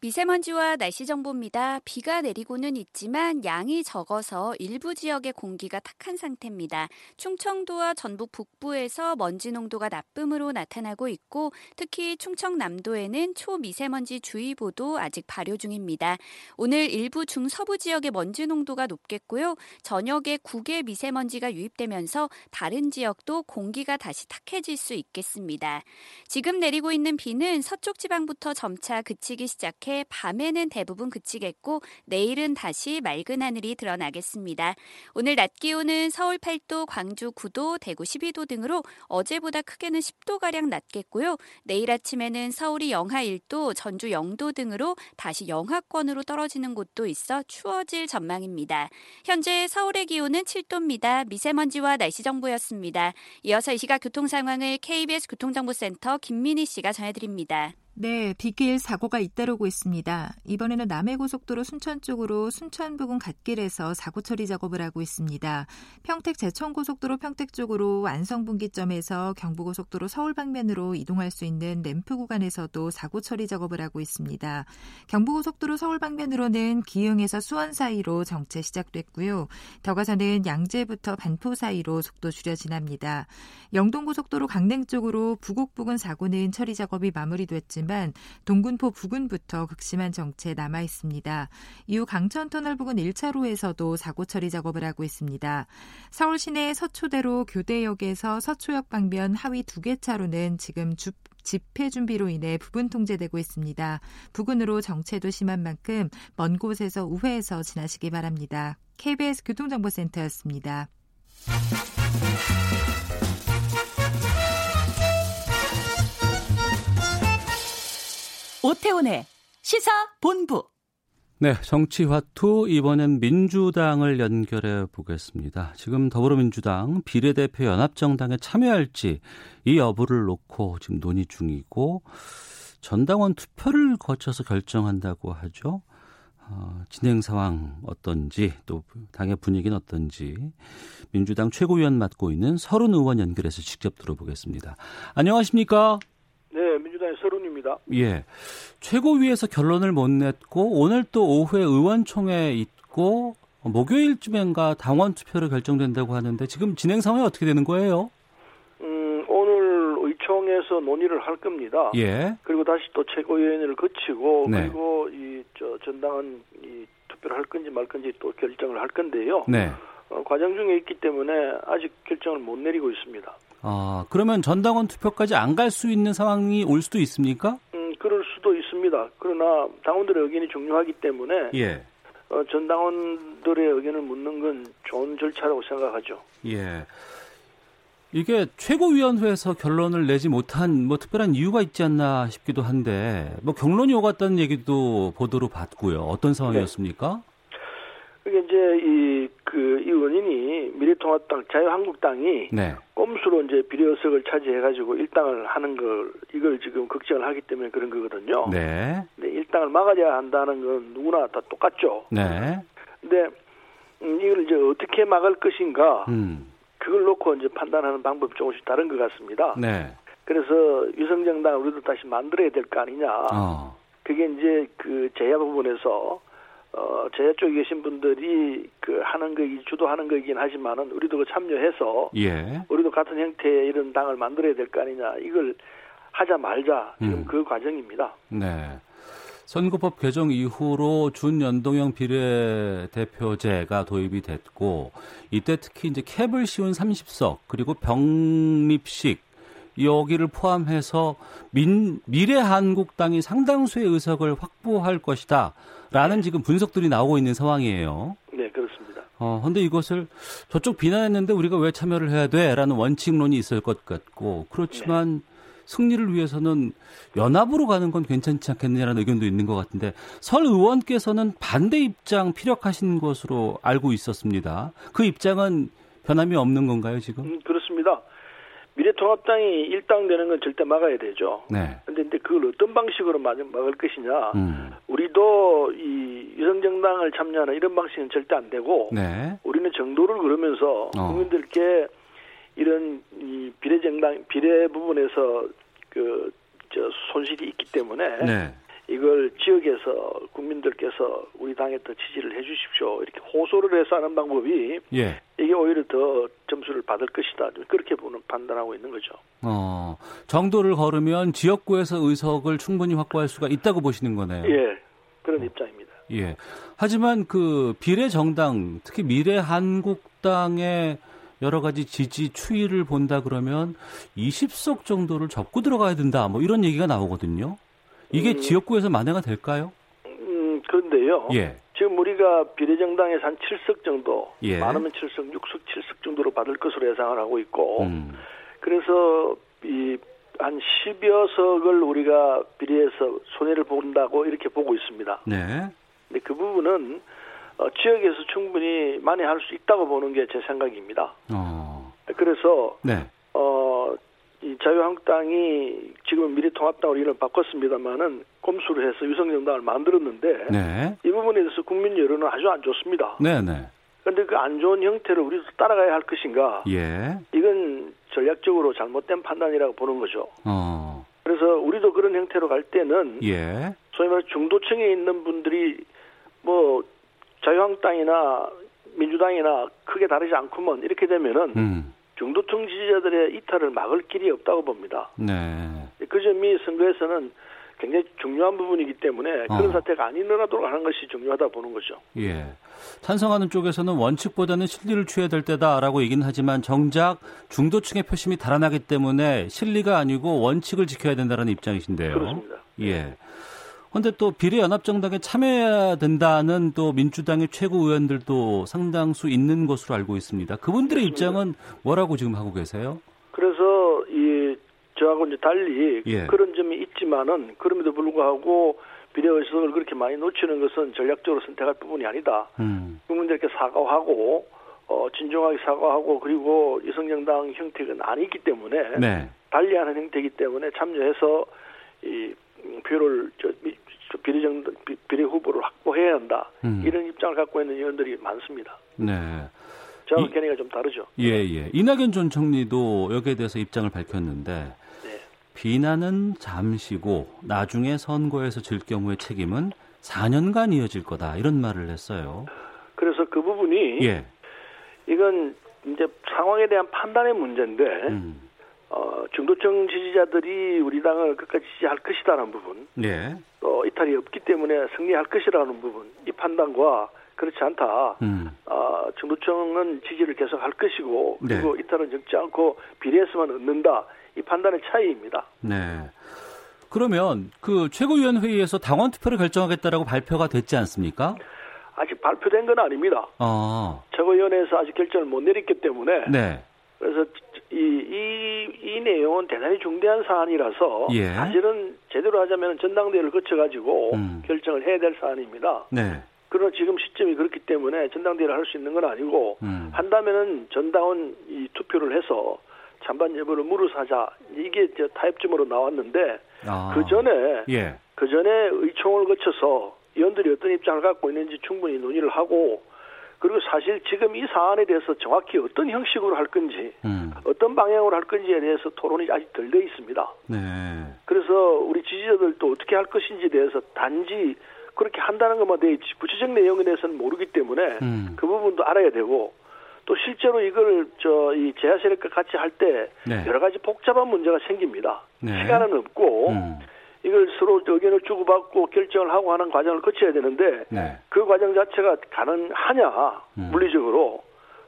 미세먼지와 날씨 정보입니다. 비가 내리고는 있지만 양이 적어서 일부 지역의 공기가 탁한 상태입니다. 충청도와 전북 북부에서 먼지 농도가 나쁨으로 나타나고 있고 특히 충청남도에는 초미세먼지 주의보도 아직 발효 중입니다. 오늘 일부 중서부 지역의 먼지 농도가 높겠고요. 저녁에 국외 미세먼지가 유입되면서 다른 지역도 공기가 다시 탁해질 수 있겠습니다. 지금 내리고 있는 비는 서쪽 지방부터 점차 그치기 시작해 밤에는 대부분 그치겠고 내일은 다시 맑은 하늘이 드러나겠습니다. 오늘 낮 기온은 서울 8도, 광주 9도, 대구 12도 등으로 어제보다 크게는 10도가량 낮겠고요. 내일 아침에는 서울이 영하 1도, 전주 0도 등으로 다시 영하권으로 떨어지는 곳도 있어 추워질 전망입니다. 현재 서울의 기온은 7도입니다. 미세먼지와 날씨 정보였습니다. 이어서 이 시각 교통 상황을 KBS 교통정보센터 김민희 씨가 전해드립니다. 네, 빗길 사고가 잇따르고 있습니다. 이번에는 남해고속도로 순천 쪽으로 순천 부근 갓길에서 사고 처리 작업을 하고 있습니다. 평택 제천고속도로 평택 쪽으로 완성분기점에서 경부고속도로 서울 방면으로 이동할 수 있는 램프 구간에서도 사고 처리 작업을 하고 있습니다. 경부고속도로 서울 방면으로는 기흥에서 수원 사이로 정체 시작됐고요. 더 가서는 양재부터 반포 사이로 속도 줄여 지납니다. 영동고속도로 강릉 쪽으로 부곡 부근 사고는 처리 작업이 마무리됐지만 있지만 동군포 부근부터 극심한 정체 남아 있습니다. 이후 강천터널 부근 1차로에서도 사고 처리 작업을 하고 있습니다. 서울 시내 서초대로 교대역에서 서초역 방면 하위 두 개 차로는 지금 주, 집회 준비로 인해 부분 통제되고 있습니다. 부근으로 정체도 심한 만큼 먼 곳에서 우회해서 지나시기 바랍니다. KBS 교통정보센터였습니다. 오태훈의 시사 본부. 네, 정치화투 이번엔 민주당을 연결해 보겠습니다. 지금 더불어민주당 비례대표 연합정당에 참여할지 이 여부를 놓고 지금 논의 중이고 전당원 투표를 거쳐서 결정한다고 하죠. 어, 진행 상황 어떤지 또 당의 분위기는 어떤지 민주당 최고위원 맡고 있는 서른 의원 연결해서 직접 들어보겠습니다. 안녕하십니까? 서른입니다. 예. 최고위에서 결론을 못 냈고 오늘 또 오후에 의원총회 있고 목요일쯤엔가 당원 투표를 결정된다고 하는데 지금 진행 상황이 어떻게 되는 거예요? 음, 오늘 의총에서 논의를 할 겁니다. 예. 그리고 다시 또 최고위원회를 거치고 네. 그리고 이 저 전당은 이 투표를 할 건지 말 건지 또 결정을 할 건데요. 네. 어, 과정 중에 있기 때문에 아직 결정을 못 내리고 있습니다. 아, 그러면 전당원 투표까지 안 갈 수 있는 상황이 올 수도 있습니까? 음, 그럴 수도 있습니다. 그러나 당원들의 의견이 중요하기 때문에 예. 어, 전당원들의 의견을 묻는 건 좋은 절차라고 생각하죠. 예. 이게 최고위원회에서 결론을 내지 못한 뭐 특별한 이유가 있지 않나 싶기도 한데 뭐 경론이 오갔다는 얘기도 보도로 봤고요. 어떤 상황이었습니까? 그게 이제 이, 그, 이 원인이 미래통합당, 자유한국당이 네. 꼼수로 이제 비례의석을 차지해가지고 일당을 하는 걸, 이걸 지금 걱정을 하기 때문에 그런 거거든요. 네. 근데 일당을 막아야 한다는 건 누구나 다 똑같죠. 네. 근데, 음, 이걸 이제 어떻게 막을 것인가, 음. 그걸 놓고 이제 판단하는 방법이 조금씩 다른 것 같습니다. 네. 그래서 유성정당 우리도 다시 만들어야 될 거 아니냐. 어. 그게 이제 그 제야 부분에서 어, 제야 쪽에 계신 분들이 그 하는 거, 주도하는 거이긴 하지만은 우리도 그 참여해서 예. 우리도 같은 형태의 이런 당을 만들어야 될 거 아니냐. 이걸 하자 말자. 지금 음. 그 과정입니다. 네. 선거법 개정 이후로 준연동형 비례대표제가 도입이 됐고 이때 특히 이제 캡을 씌운 30석 그리고 병립식 여기를 포함해서 민, 미래 한국당이 상당수의 의석을 확보할 것이다 라는 지금 분석들이 나오고 있는 상황이에요. 네, 그렇습니다. 어, 근데 이것을 저쪽 비난했는데 우리가 왜 참여를 해야 돼? 라는 원칙론이 있을 것 같고, 그렇지만 승리를 위해서는 연합으로 가는 건 괜찮지 않겠느냐는 의견도 있는 것 같은데, 설 의원께서는 반대 입장 피력하신 것으로 알고 있었습니다. 그 입장은 변함이 없는 건가요, 지금? 음, 그렇습니다. 미래통합당이 일당되는 건 절대 막아야 되죠. 네. 근데 이제 그걸 어떤 방식으로 막- 막을 것이냐. 음. 우리도 이 유성정당을 참여하는 이런 방식은 절대 안 되고 네. 우리는 정도를 그러면서 어. 국민들께 이런 이 비례정당 비례 부분에서 그 저 손실이 있기 때문에 네. 이걸 지역에서 국민들께서 우리 당에 더 지지를 해주십시오 이렇게 호소를 해서 하는 방법이 예. 이게 오히려 더 점수를 받을 것이다 그렇게 보는 판단하고 있는 거죠. 어, 정도를 걸으면 지역구에서 의석을 충분히 확보할 수가 있다고 보시는 거네요. 예, 그런 입장입니다. 예. 하지만 그 비례 정당, 특히 미래 한국당의 여러 가지 지지 추이를 본다 그러면 20석 정도를 접고 들어가야 된다. 뭐 이런 얘기가 나오거든요. 이게 음. 지역구에서 만회가 될까요? 음, 그런데요. 예. 지금 우리가 비례정당에서 한 7석 정도, 예. 많으면 7석, 6석, 7석 정도로 받을 것으로 예상을 하고 있고, 음. 그래서 이 한 10여 석을 우리가 비례해서 손해를 본다고 이렇게 보고 있습니다. 네. 근데 그 부분은 어, 지역에서 충분히 만회할 수 있다고 보는 게 제 생각입니다. 어. 그래서 네. 어, 이 자유한국당이 지금 미래통합당으로 이름을 바꿨습니다만은 꼼수를 해서 유성정당을 만들었는데 네. 이 부분에 대해서 국민 여론은 아주 안 좋습니다. 네, 네. 그런데 그 안 좋은 형태를 우리도 따라가야 할 것인가? 예. 이건 전략적으로 잘못된 판단이라고 보는 거죠. 어. 그래서 우리도 그런 형태로 갈 때는 예. 소위 말해 중도층에 있는 분들이 뭐 자유한국당이나 민주당이나 크게 다르지 않구먼 이렇게 되면은 음. 중도층 지지자들의 이탈을 막을 길이 없다고 봅니다. 네. 그 점이 선거에서는 굉장히 중요한 부분이기 때문에 그런 어. 사태가 안 일어나도록 하는 것이 중요하다 보는 거죠. 예. 찬성하는 쪽에서는 원칙보다는 실리를 취해야 될 때다라고 얘기는 하지만 정작 중도층의 표심이 달아나기 때문에 실리가 아니고 원칙을 지켜야 된다는 입장이신데요. 그렇습니다. 예. 그런데 또 비례연합정당에 참여해야 된다는 또 민주당의 최고위원들도 상당수 있는 것으로 알고 있습니다. 그분들의 입장은 뭐라고 지금 하고 계세요? 그래서 이 저하고 이제 달리 예. 그런 점이 있지만은 그럼에도 불구하고 비례 의석을 그렇게 많이 놓치는 것은 전략적으로 선택할 부분이 아니다. 음. 국민들께 사과하고 어 진정하게 사과하고 그리고 유성정당 형태가 아니기 때문에 네. 달리하는 형태이기 때문에 참여해서 이 표를 저, 비례정 비- 비례 후보를 확보해야 한다. 음. 이런 입장을 갖고 있는 의원들이 많습니다. 네. 이- 견해가 좀 다르죠. 예, 예. 이낙연 전 총리도 여기에 대해서 입장을 밝혔는데 네. 비난은 잠시고 나중에 선거에서 질 경우의 책임은 4년간 이어질 거다 이런 말을 했어요. 그래서 그 부분이 예. 이건 이제 상황에 대한 판단의 문제인데 음. 어, 중도층 지지자들이 우리 당을 끝까지 지지할 것이다라는 부분, 예. 또 이탈이 없기 때문에 승리할 것이라는 부분, 이 판단과 그렇지 않다. 음. 아, 중도층은 지지를 계속 할 것이고 네. 그리고 이탈은 적지 않고 비례에서만 얻는다. 이 판단의 차이입니다. 네. 그러면 그 최고위원 회의에서 당원 투표를 결정하겠다라고 발표가 됐지 않습니까? 아직 발표된 건 아닙니다. 아. 최고위원회에서 아직 결정을 못 내렸기 때문에 네. 그래서 이, 이, 이 내용은 대단히 중대한 사안이라서 예. 사실은 제대로 하자면 전당대회를 거쳐가지고 음. 결정을 해야 될 사안입니다. 네. 그러나 지금 시점이 그렇기 때문에 전당대회를 할 수 있는 건 아니고 음. 한다면은 전당원 이 투표를 해서 찬반 여부를 하자 이게 저 타협점으로 나왔는데 아. 그 전에 예. 그 전에 의총을 거쳐서 의원들이 어떤 입장을 갖고 있는지 충분히 논의를 하고 그리고 사실 지금 이 사안에 대해서 정확히 어떤 형식으로 할 건지 음. 어떤 방향으로 할 건지에 대해서 토론이 아직 덜 돼 있습니다. 네. 그래서 우리 지지자들도 어떻게 할 것인지에 대해서 단지 그렇게 한다는 것만 돼 있지 구체적 내용에 대해서는 모르기 때문에 음. 그 부분도 알아야 되고 또 실제로 이걸 저이 제야 세력과 같이 할때 네. 여러 가지 복잡한 문제가 생깁니다. 네. 시간은 없고 음. 이걸 서로 의견을 주고받고 결정을 하고 하는 과정을 거쳐야 되는데 네. 그 과정 자체가 가능하냐 음. 물리적으로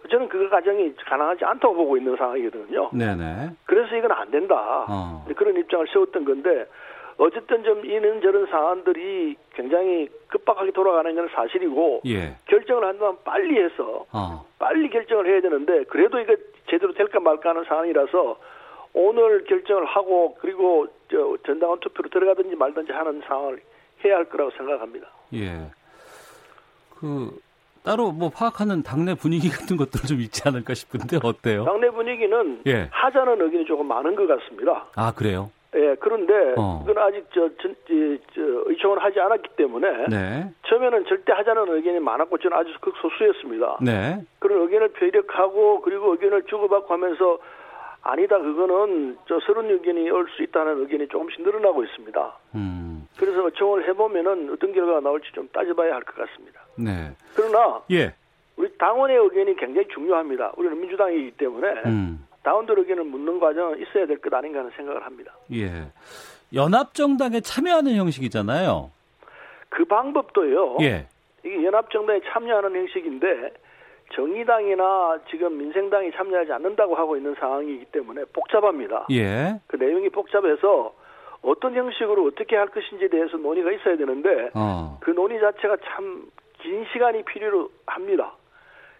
저는 그 과정이 가능하지 않다고 보고 있는 상황이거든요. 네네. 그래서 이건 안 된다. 어. 그런 입장을 세웠던 건데 어쨌든 좀 이는 저런 사안들이 굉장히 급박하게 돌아가는 건 사실이고 예. 결정을 한다면 빨리 해서 어. 빨리 결정을 해야 되는데 그래도 이거 제대로 될까 말까 하는 사안이라서 오늘 결정을 하고 그리고 저 전당원 투표로 들어가든지 말든지 하는 상황을 해야 할 거라고 생각합니다. 예. 그 따로 뭐 파악하는 당내 분위기 같은 것도 좀 있지 않을까 싶은데 어때요? 당내 분위기는 예. 하자는 의견이 조금 많은 것 같습니다. 아 그래요? 예, 그런데 어. 그건 아직 저, 전, 이, 저 의총을 하지 않았기 때문에 네. 처음에는 절대 하자는 의견이 많았고 저는 아주 극소수였습니다. 네. 그런 의견을 표력하고 그리고 의견을 주고받고 하면서 아니다 그거는 저 서른 의견이 올 수 있다는 의견이 조금씩 늘어나고 있습니다. 음. 그래서 어청을 해보면은 어떤 결과가 나올지 좀 따져봐야 할 것 같습니다. 네. 그러나 예. 우리 당원의 의견이 굉장히 중요합니다. 우리는 민주당이기 때문에 음. 당원들 의견을 묻는 과정은 있어야 될 것 아닌가 하는 생각을 합니다. 예. 연합정당에 참여하는 형식이잖아요. 그 방법도요. 예. 이게 연합정당에 참여하는 형식인데 정의당이나 지금 민생당이 참여하지 않는다고 하고 있는 상황이기 때문에 복잡합니다. 예. 그 내용이 복잡해서 어떤 형식으로 어떻게 할 것인지에 대해서 논의가 있어야 되는데 어. 그 논의 자체가 참 긴 시간이 필요로 합니다.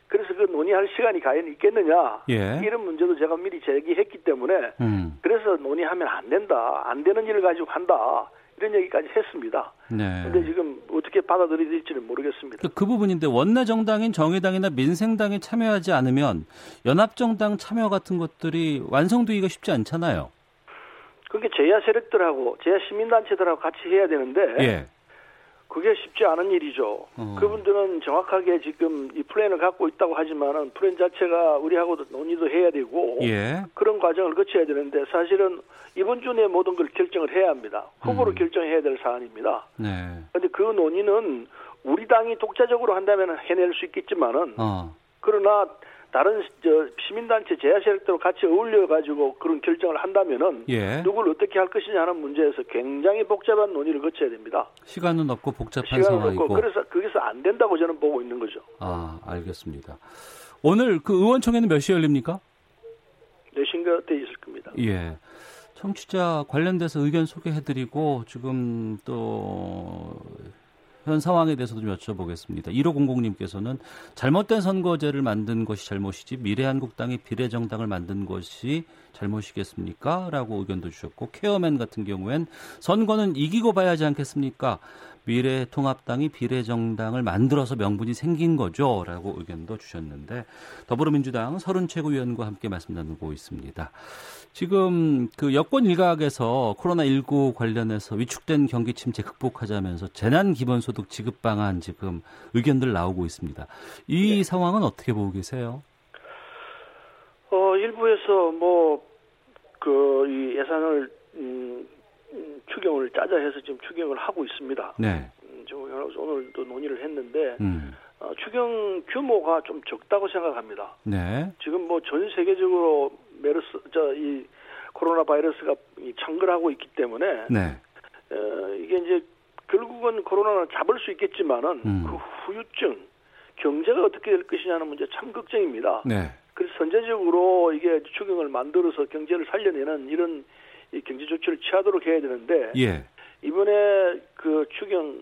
그래서 그 논의할 시간이 과연 있겠느냐 예. 이런 문제도 제가 미리 제기했기 때문에 음. 그래서 논의하면 안 된다 안 되는 일을 가지고 한다 이런 얘기까지 했습니다. 네. 근데 지금 어떻게 받아들여야 될지는 모르겠습니다. 그, 그 부분인데 원내 정당인 정의당이나 민생당이 참여하지 않으면 연합정당 참여 같은 것들이 완성되기가 쉽지 않잖아요. 그게 재야 세력들하고 재야 시민단체들하고 같이 해야 되는데 예. 그게 쉽지 않은 일이죠. 어. 그분들은 정확하게 지금 이 플랜을 갖고 있다고 하지만은 플랜 자체가 우리하고도 논의도 해야 되고 예. 그런 과정을 거쳐야 되는데 사실은 이번 주 내에 모든 걸 결정을 해야 합니다. 후보로 음. 결정해야 될 사안입니다. 네. 그런데 그 논의는 우리 당이 독자적으로 한다면 해낼 수 있겠지만은 어. 그러나 다른 저 시민단체 제야 세력들과 같이 어울려 가지고 그런 결정을 한다면은 예. 누굴 어떻게 할 것이냐 하는 문제에서 굉장히 복잡한 논의를 거쳐야 됩니다. 시간은 없고 복잡한 시간은 상황이고. 없고 그래서 거기서 안 된다고 저는 보고 있는 거죠. 아, 알겠습니다. 오늘 그 의원총회는 몇 시에 열립니까? 내신가 돼 있을 겁니다. 예. 청취자 관련돼서 의견 소개해드리고 지금 또 현 상황에 대해서도 좀 여쭤보겠습니다. 1500님께서는 잘못된 선거제를 만든 것이 잘못이지 미래한국당이 비례정당을 만든 것이 잘못이겠습니까? 라고 의견도 주셨고 케어맨 같은 경우엔 선거는 이기고 봐야지 않겠습니까? 미래통합당이 비례정당을 만들어서 명분이 생긴 거죠. 라고 의견도 주셨는데 더불어민주당 서른 최고위원과 함께 말씀 나누고 있습니다. 지금 그 여권 일각에서 코로나19 관련해서 위축된 경기 침체 극복하자면서 재난 기본소득 지급 방안 지금 의견들 나오고 있습니다. 이 네. 상황은 어떻게 보고 계세요? 어 일부에서 뭐 그 이 예산을 음, 음, 추경을 짜자 해서 지금 추경을 하고 있습니다. 네. 음, 저 오늘도 논의를 했는데 음. 어, 추경 규모가 좀 적다고 생각합니다. 네. 지금 뭐 전 세계적으로 메르스 저 이 코로나 바이러스가 이 창궐하고 있기 때문에 네. 어, 이게 이제 결국은 코로나를 잡을 수 있겠지만은 음. 그 후유증 경제가 어떻게 될 것이냐는 문제 참 걱정입니다. 네. 그래서 선제적으로 이게 추경을 만들어서 경제를 살려내는 이런 이 경제 조치를 취하도록 해야 되는데 예. 이번에 그 추경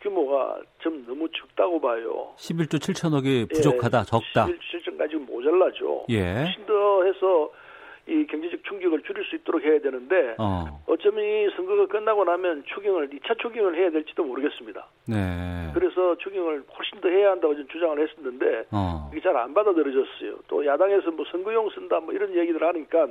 규모가 좀 너무 적다고 봐요. 11조 7천억이 부족하다, 적다. 실, 실정까지 모자라죠. 예. 훨씬 더 해서 이 경제적 충격을 줄일 수 있도록 해야 되는데 어. 어쩌면 이 선거가 끝나고 나면 추경을 2차 추경을 해야 될지도 모르겠습니다. 네. 그래서 추경을 훨씬 더 해야 한다고 좀 주장을 했었는데 어. 이게 잘 안 받아들여졌어요. 또 야당에서 뭐 선거용 쓴다 뭐 이런 얘기들 하니까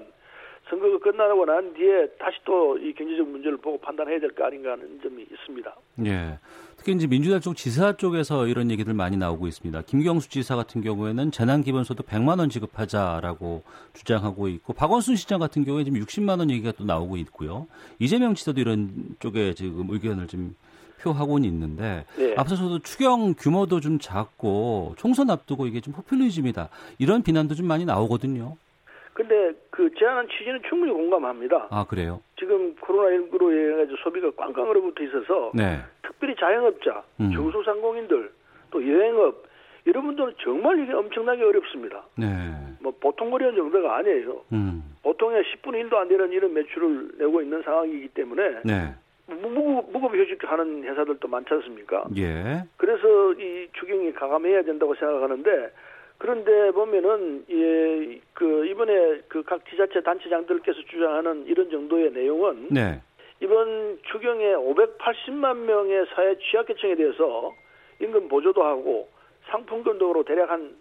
선거가 끝나고 난 뒤에 다시 또 이 경제적 문제를 보고 판단해야 될 거 아닌가 하는 점이 있습니다. 예. 특히 이제 민주당 쪽 지사 쪽에서 이런 얘기들 많이 나오고 있습니다. 김경수 지사 같은 경우에는 재난기본소득 100만 원 지급하자라고 주장하고 있고 박원순 시장 같은 경우에 지금 60만 원 얘기가 또 나오고 있고요. 이재명 지사도 이런 쪽에 지금 의견을 좀 표하고는 있는데 네. 앞서서도 추경 규모도 좀 작고 총선 앞두고 이게 좀 포퓰리즘이다 이런 비난도 좀 많이 나오거든요. 근데 그 제안한 취지는 충분히 공감합니다. 아 그래요? 지금 코로나19로 해가지고 소비가 꽝꽝 얼어붙어 있어서 네. 특별히 자영업자, 음. 중소상공인들, 또 여행업 이런 분들은 정말 이게 엄청나게 어렵습니다. 네. 뭐 보통 거리는 정도가 아니에요. 음. 보통의 10분의 1도 안 되는 이런 매출을 내고 있는 상황이기 때문에 네. 무급, 무급 휴직하는 회사들도 많지 않습니까? 예. 그래서 이 추경이 가감해야 된다고 생각하는데 그런데 보면은 예, 그 이번에 그 각 지자체 단체장들께서 주장하는 이런 정도의 내용은 네. 이번 추경에 580만 명의 사회 취약계층에 대해서 임금 보조도 하고 상품권 등으로 대략 한,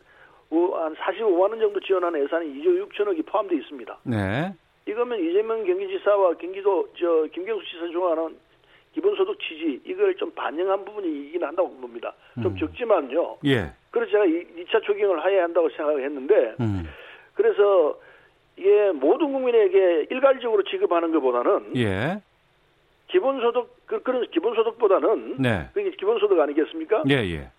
우- 한 45만 원 정도 지원하는 예산이 2조 6천억이 포함되어 있습니다. 네. 이거면 이재명 경기지사와 경기도 저 김경수 지사 중하는 기본소득 취지 이걸 좀 반영한 부분이긴 한다고 봅니다. 좀 음. 적지만요. 예. 그래서 제가 2차 추경을 해야 한다고 생각을 했는데 음. 그래서 이게 모든 국민에게 일괄적으로 지급하는 것보다는 예. 기본소득 그, 그런 기본소득보다는 네. 그게 기본소득 아니겠습니까? 예, 예.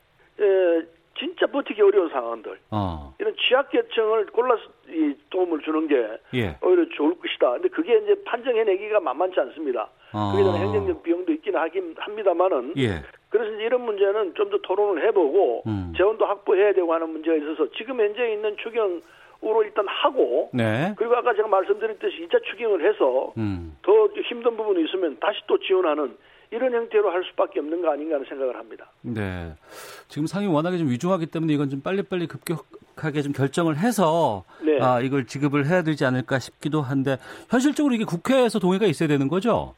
에, 진짜 버티기 어려운 상황들 어. 이런 취약계층을 골라서 이 도움을 주는 게 예. 오히려 좋을 것이다. 근데 그게 이제 판정해내기가 만만치 않습니다. 어. 그게 대한 행정적 비용도 있긴 하긴 합니다만은 예. 그래서 이제 이런 문제는 좀 더 토론을 해보고 음. 재원도 확보해야 되고 하는 문제가 있어서 지금 현재 있는 추경 으로 일단 하고 네. 그리고 아까 제가 말씀드렸듯이 2차 추경을 해서 음. 더 힘든 부분이 있으면 다시 또 지원하는 이런 형태로 할 수밖에 없는 거 아닌가 하는 생각을 합니다. 네. 지금 상이 워낙에 좀 위중하기 때문에 이건 좀 빨리빨리 급격하게 좀 결정을 해서 네. 아, 이걸 지급을 해야 되지 않을까 싶기도 한데 현실적으로 이게 국회에서 동의가 있어야 되는 거죠?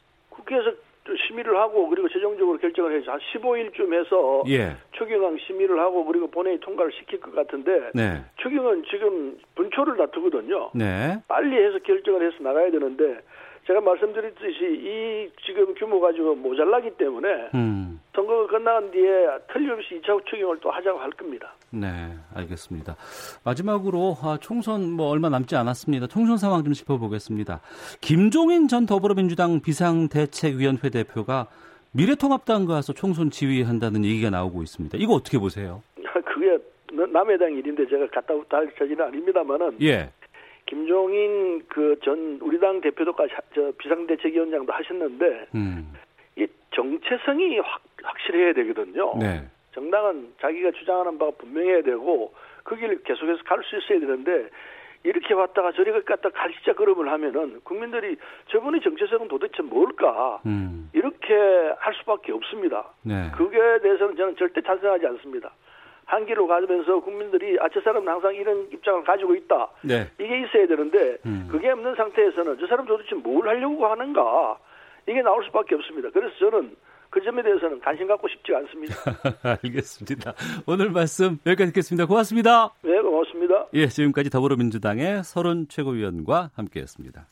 심의를 하고 그리고 최종적으로 결정을 해서 한 15일쯤 해서 예. 추경안 심의를 하고 그리고 본회의 통과를 시킬 것 같은데 네. 추경은 지금 분초를 다투거든요. 네. 빨리 해서 결정을 해서 나가야 되는데 제가 말씀드렸듯이 이 지금 규모 가지고 모자라기 때문에 음. 선거가 끝난 뒤에 틀림없이 2차 추경을 또 하자고 할 겁니다. 네, 알겠습니다. 마지막으로 아, 총선 뭐 얼마 남지 않았습니다. 총선 상황 좀 짚어보겠습니다. 김종인 전 더불어민주당 비상대책위원회 대표가 미래통합당 가서 총선 지휘한다는 얘기가 나오고 있습니다. 이거 어떻게 보세요? (laughs) 그게 남의 당 일인데 제가 갔다 할 처지는 아닙니다만은 예. 김종인 그 전 우리 당 대표도까지 하- 저 비상대책위원장도 하셨는데 음. 이 정체성이 확, 확실해야 되거든요. 네. 정당은 자기가 주장하는 바가 분명해야 되고 그 길을 계속해서 갈 수 있어야 되는데 이렇게 왔다가 저리 갔다 갈시자 걸음을 하면은 국민들이 저분의 정체성은 도대체 뭘까 음. 이렇게 할 수밖에 없습니다. 네. 그거에 대해서는 저는 절대 찬성하지 않습니다. 한 길로 가면서 국민들이 아 저 사람은 항상 이런 입장을 가지고 있다. 네. 이게 있어야 되는데 음. 그게 없는 상태에서는 저 사람 도대체 뭘 하려고 하는가 이게 나올 수밖에 없습니다. 그래서 저는 그 점에 대해서는 관심 갖고 싶지 않습니다. (laughs) 알겠습니다. 오늘 말씀 여기까지 듣겠습니다. 고맙습니다. 네, 고맙습니다. 예, 지금까지 더불어민주당의 서른 최고위원과 함께했습니다.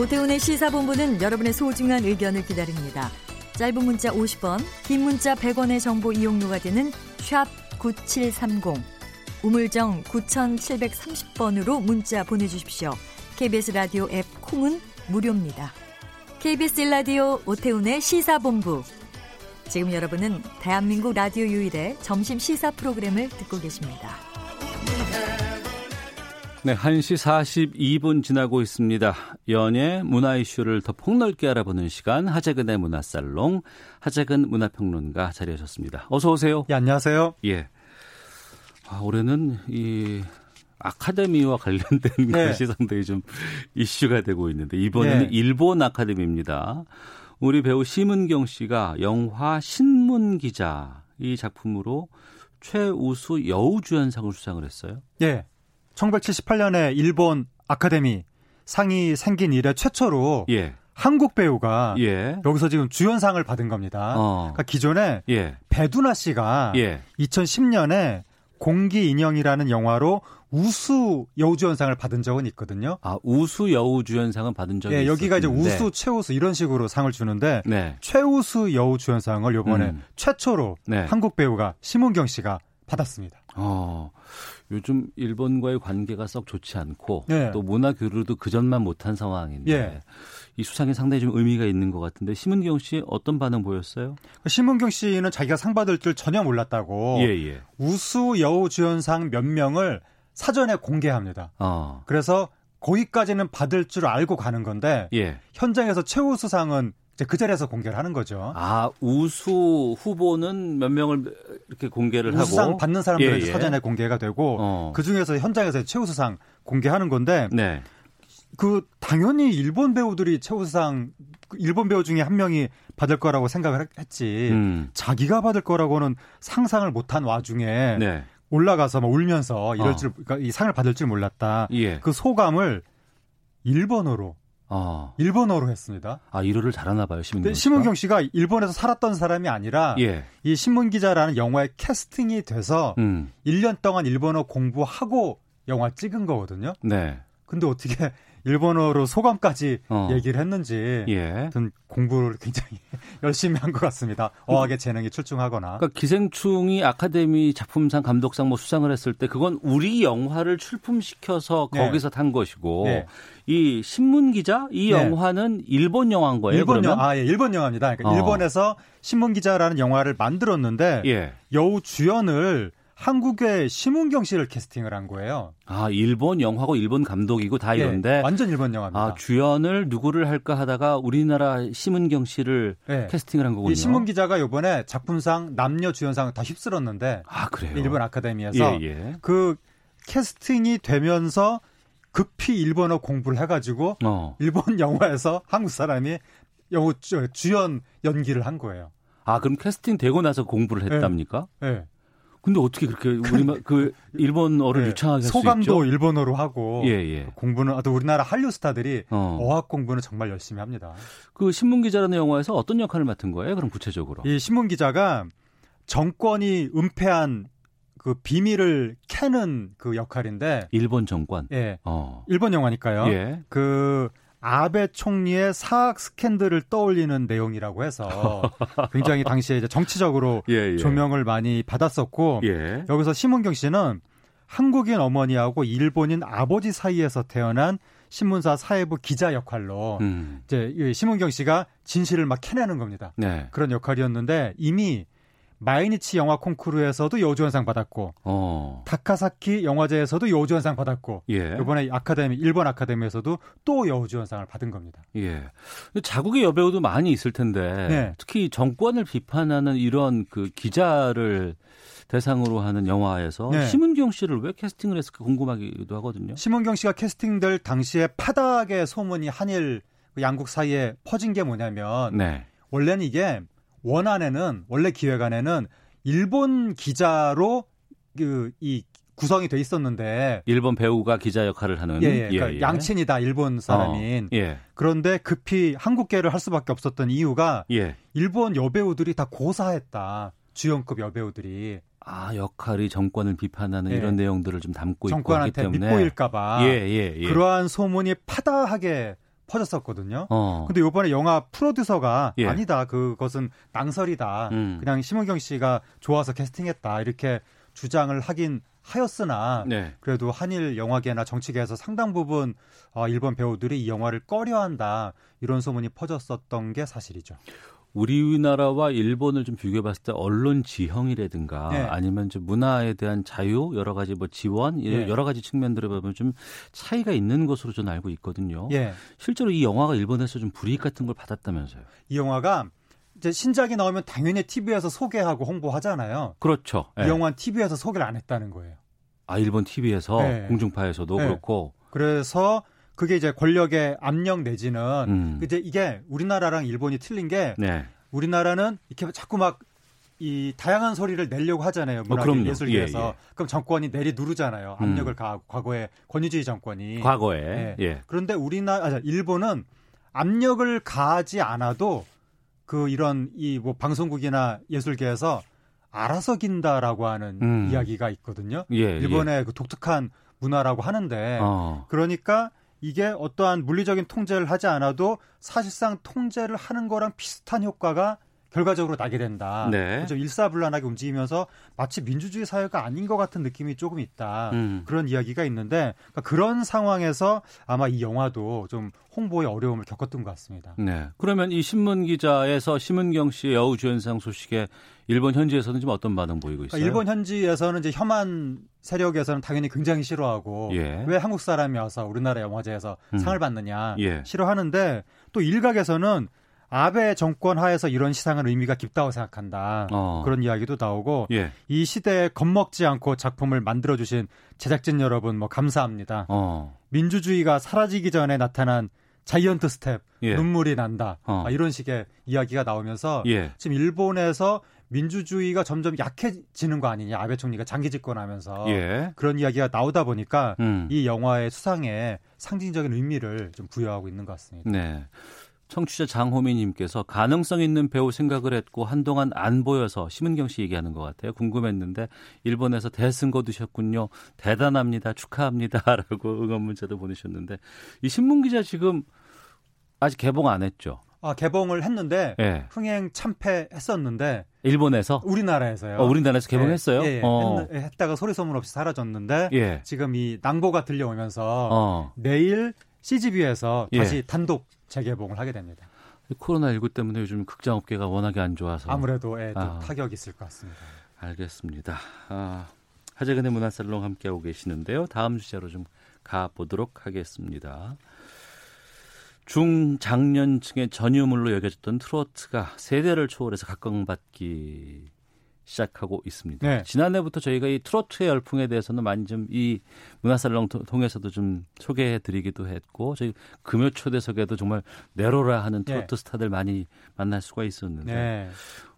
오태훈의 시사본부는 여러분의 소중한 의견을 기다립니다. 짧은 문자 50원, 긴 문자 100원의 정보 이용료가 되는 샵 9730, 우물정 9730번으로 문자 보내주십시오. KBS 라디오 앱 콩은 무료입니다. KBS 라디오 오태훈의 시사본부. 지금 여러분은 대한민국 라디오 유일의 점심 시사 프로그램을 듣고 계십니다. 네, 1시 42분 지나고 있습니다. 연예 문화 이슈를 더 폭넓게 알아보는 시간 하재근의 문화살롱 하재근 문화평론가 자리하셨습니다. 어서 오세요. 예, 안녕하세요. 예. 아, 올해는 이 아카데미와 관련된 네. 것이 상당히 좀 이슈가 되고 있는데 이번에는 네. 일본 아카데미입니다. 우리 배우 심은경 씨가 영화 신문 기자 이 작품으로 최우수 여우주연상을 수상을 했어요. 예. 1978년에 일본 아카데미 상이 생긴 이래 최초로 예. 한국 배우가 예. 여기서 지금 주연상을 받은 겁니다. 어. 그러니까 기존에 예. 배두나 씨가 예. 2010년에 공기 인형이라는 영화로 우수 여우주연상을 받은 적은 있거든요. 아, 우수 여우주연상은 받은 적이 예, 여기가 이제 있었는데. 우수, 최우수 이런 식으로 상을 주는데 네. 최우수 여우주연상을 이번에 음. 최초로 네. 한국 배우가 심은경 씨가 받았습니다. 어, 요즘 일본과의 관계가 썩 좋지 않고 예. 또 문화 교류도 그전만 못한 상황인데 예. 이 수상이 상당히 좀 의미가 있는 것 같은데 심은경 씨 어떤 반응 보였어요? 심은경 씨는 자기가 상 받을 줄 전혀 몰랐다고 예, 예. 우수 여우 주연상 몇 명을 사전에 공개합니다. 어. 그래서 거기까지는 받을 줄 알고 가는 건데 예. 현장에서 최우수상은 이제 그 자리에서 공개를 하는 거죠. 아, 우수 후보는 몇 명을 이렇게 공개를 우수상 하고 받는 사람들은 예, 예. 사전에 공개가 되고 어. 그 중에서 현장에서 최우수상 공개하는 건데 네. 그 당연히 일본 배우들이 최우수상 그 일본 배우 중에 한 명이 받을 거라고 생각을 했- 했지 음. 자기가 받을 거라고는 상상을 못한 와중에 네. 올라가서 막 울면서 이럴 어. 줄 그러니까 이 상을 받을 줄 몰랐다. 예. 그 소감을 일본어로 어. 일본어로 했습니다. 아, 일어를 잘하나 봐요, 심은경 근데 씨가. 일본에서 살았던 사람이 아니라 예. 이 신문 기자라는 영화에 캐스팅이 돼서 음. 1년 동안 일본어 공부하고 영화 찍은 거거든요. 네. 근데 어떻게 일본어로 소감까지 어. 얘기를 했는지 예. 든 공부를 굉장히 (laughs) 열심히 한 것 같습니다. 어학의 재능이 출중하거나. 그러니까 기생충이 아카데미 작품상 감독상 뭐 수상을 했을 때 그건 우리 영화를 출품시켜서 네. 거기서 탄 것이고 네. 이 신문 기자 이 네. 영화는 일본 영화인 거예요. 일본? 영화, 아, 예, 일본 영화입니다. 그러니까 어. 일본에서 신문 기자라는 영화를 만들었는데 예. 여우 주연을 한국의 심은경 씨를 캐스팅을 한 거예요. 아 일본 영화고 일본 감독이고 다 예, 이런데 완전 일본 영화입니다. 아 주연을 누구를 할까 하다가 우리나라 심은경 씨를 예. 캐스팅을 한 거군요. 이 신문 기자가 요번에 작품상 남녀 주연상 다 휩쓸었는데 아 그래요. 일본 아카데미에서 예, 예. 그 캐스팅이 되면서 급히 일본어 공부를 해 가지고 어. 일본 (laughs) 영화에서 한국 사람이 영어 주- 주연 연기를 한 거예요. 아 그럼 캐스팅 되고 나서 공부를 했답니까? 네. 근데 어떻게 그렇게 우리말 그 일본어를 네. 유창하게 할수 있죠? 소감도 일본어로 하고 예, 예. 공부는 또 우리나라 한류 스타들이 어. 어. 학 공부는 정말 열심히 합니다. 그 신문 기자라는 영화에서 어떤 역할을 맡은 거예요? 그럼 구체적으로. 이 신문 기자가 정권이 은폐한 그 비밀을 캐는 그 역할인데 일본 정권. 예. 어. 일본 영화니까요. 예. 그 아베 총리의 사학 스캔들을 떠올리는 내용이라고 해서 (laughs) 굉장히 당시에 이제 정치적으로 예, 예. 조명을 많이 받았었고 예. 여기서 심은경 씨는 한국인 어머니하고 일본인 아버지 사이에서 태어난 신문사 사회부 기자 역할로 음. 이제 이 심은경 씨가 진실을 막 캐내는 겁니다. 네. 그런 역할이었는데 이미 마이니치 영화 콩쿠르에서도 여우주연상 받았고 어. 다카사키 영화제에서도 여우주연상 받았고 예. 이번에 아카데미 일본 아카데미에서도 또 여우주연상을 받은 겁니다. 예. 자국의 여배우도 많이 있을 텐데 네. 특히 정권을 비판하는 이런 그 기자를 대상으로 하는 영화에서 네. 심은경 씨를 왜 캐스팅을 했을까 궁금하기도 하거든요. 심은경 씨가 캐스팅될 당시에 파닥의 소문이 한일 그 양국 사이에 퍼진 게 뭐냐면 네. 원래는 이게 원안에는 원래 기획안에는 일본 기자로 그이 구성이 돼 있었는데. 일본 배우가 기자 역할을 하는. 예, 예, 그러니까 양친이다 일본 사람인. 어, 예. 그런데 급히 한국계를 할 수밖에 없었던 이유가 예. 일본 여배우들이 다 고사했다. 주연급 여배우들이. 아 역할이 정권을 비판하는 예. 이런 내용들을 좀 담고 정권한테 때문에. 예, 예, 예. 그러한 소문이 파다하게 퍼졌었거든요. 어. 근데 이번에 영화 프로듀서가 예. 아니다 그것은 낭설이다 음. 그냥 심은경 씨가 좋아서 캐스팅했다 이렇게 주장을 하긴 하였으나 네. 그래도 한일 영화계나 정치계에서 상당 부분 어, 일본 배우들이 이 영화를 꺼려한다 이런 소문이 퍼졌었던 게 사실이죠. 우리나라와 일본을 좀 비교해 봤을 때 언론 지형이라든가 네. 아니면 좀 문화에 대한 자유 여러 가지 뭐 지원 이- 네. 여러 가지 측면들을 보면 좀 차이가 있는 것으로 저는 알고 있거든요. 예. 실제로 이 영화가 일본에서 좀 불이익 같은 걸 받았다면서요. 이 영화가 이제 신작이 나오면 당연히 TV에서 소개하고 홍보하잖아요. 그렇죠. 이 예. 영화는 TV에서 소개를 안 했다는 거예요. 아 일본 TV에서 네. 공중파에서도 네. 그렇고 그래서 그게 이제 권력의 압력 내지는 음. 이제 이게 우리나라랑 일본이 틀린 게 네. 우리나라는 이렇게 자꾸 막이 다양한 소리를 내려고 하잖아요. 문화 어. 예술계에서. 예, 예. 그럼 정권이 내리 누르잖아요. 음. 압력을 가하고 과거에 권위주의 정권이. 과거에 예. 예. 그런데 우리나라 아, 일본은 압력을 가하지 않아도 그 이런 이 뭐 방송국이나 예술계에서 알아서 긴다라고 하는 음. 이야기가 있거든요. 예, 일본의 그 독특한 문화라고 하는데 어. 그러니까 이게 어떠한 물리적인 통제를 하지 않아도 사실상 통제를 하는 거랑 비슷한 효과가 결과적으로 나게 된다. 네. 그래서 일사불란하게 움직이면서 마치 민주주의 사회가 아닌 것 같은 느낌이 조금 있다. 음. 그런 이야기가 있는데 그러니까 그런 상황에서 아마 이 영화도 좀 홍보에 어려움을 겪었던 것 같습니다. 네. 그러면 이 신문 기자에서 심은경 씨의 여우 주연상 소식에 일본 현지에서는 지금 어떤 반응 보이고 있어요? 그러니까 일본 현지에서는 이제 혐한 세력에서는 당연히 굉장히 싫어하고 예. 왜 한국 사람이 와서 우리나라 영화제에서 음. 상을 받느냐 예. 싫어하는데 또 일각에서는 아베 정권 하에서 이런 시상은 의미가 깊다고 생각한다. 어. 그런 이야기도 나오고 예. 이 시대에 겁먹지 않고 작품을 만들어 주신 제작진 여러분 뭐 감사합니다. 어. 민주주의가 사라지기 전에 나타난 giant step 예. 눈물이 난다. 어. 아, 이런 식의 이야기가 나오면서 예. 지금 일본에서 민주주의가 점점 약해지는 거 아니냐 아베 총리가 장기 집권하면서 예. 그런 이야기가 나오다 보니까 음. 이 영화의 수상에 상징적인 의미를 좀 부여하고 있는 것 같습니다. 네. 청취자 장호미님께서 가능성 있는 배우 생각을 했고 한동안 안 보여서 심은경 씨 얘기하는 것 같아요. 궁금했는데 일본에서 대승 거두셨군요. 대단합니다. 축하합니다라고 (laughs) 응원 문자도 보내셨는데 이 신문 기자 지금 아직 개봉 안 했죠? 아, 개봉을 했는데 예. 흥행 참패했었는데 일본에서 우리나라에서요. 어, 우리나라에서 개봉했어요? 예, 예, 예. 어. 했, 했다가 소리 소문 없이 사라졌는데 예. 지금 이 낭보가 들려오면서 어. 내일 CGV에서 예. 다시 단독 재개봉을 하게 됩니다. 코로나19 때문에 요즘 극장 업계가 워낙에 안 좋아서 아무래도 예, 또 아. 타격이 있을 것 같습니다. 알겠습니다. 아, 하재근의 문화살롱 함께하고 계시는데요. 다음 주제로 좀 가보도록 하겠습니다. 중장년층의 전유물로 여겨졌던 트로트가 세대를 초월해서 각광받기 시작하고 있습니다. 네. 지난해부터 저희가 이 트로트의 열풍에 대해서는 많이 좀 이 문화살롱 통- 통해서도 좀 소개해드리기도 했고 저희 금요 초대석에도 정말 내로라 하는 네. 트로트 스타들 많이 만날 수가 있었는데 네.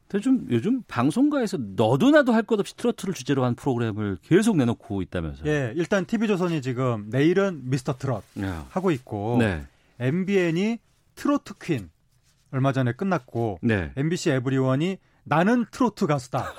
근데 좀 요즘 방송가에서 너도 나도 할 것 없이 트로트를 주제로 한 프로그램을 계속 내놓고 있다면서요. 예, 일단 TV조선이 지금 내일은 미스터 트롯 야. 하고 있고 네. MBN이 트로트 퀸 얼마 전에 끝났고 네. MBC 에브리원이 나는 트로트 가수다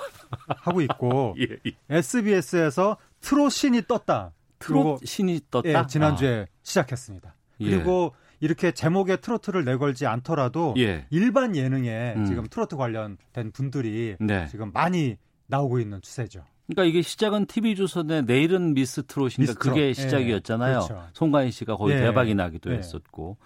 하고 있고 (laughs) 예, 예. SBS에서 트롯 신이 떴다. 트롯 신이 떴다. 예, 지난주에 시작했습니다. 예. 그리고 이렇게 제목에 트로트를 내걸지 않더라도 예. 일반 예능에 음. 지금 트로트 관련된 분들이 네. 지금 많이 나오고 있는 추세죠. 그러니까 이게 시작은 TV조선의 내일은 미스 트롯인가 미스 트롯. 그게 예, 시작이었잖아요. 그렇죠. 송가인 씨가 거의 예. 대박이 나기도 예. 했었고.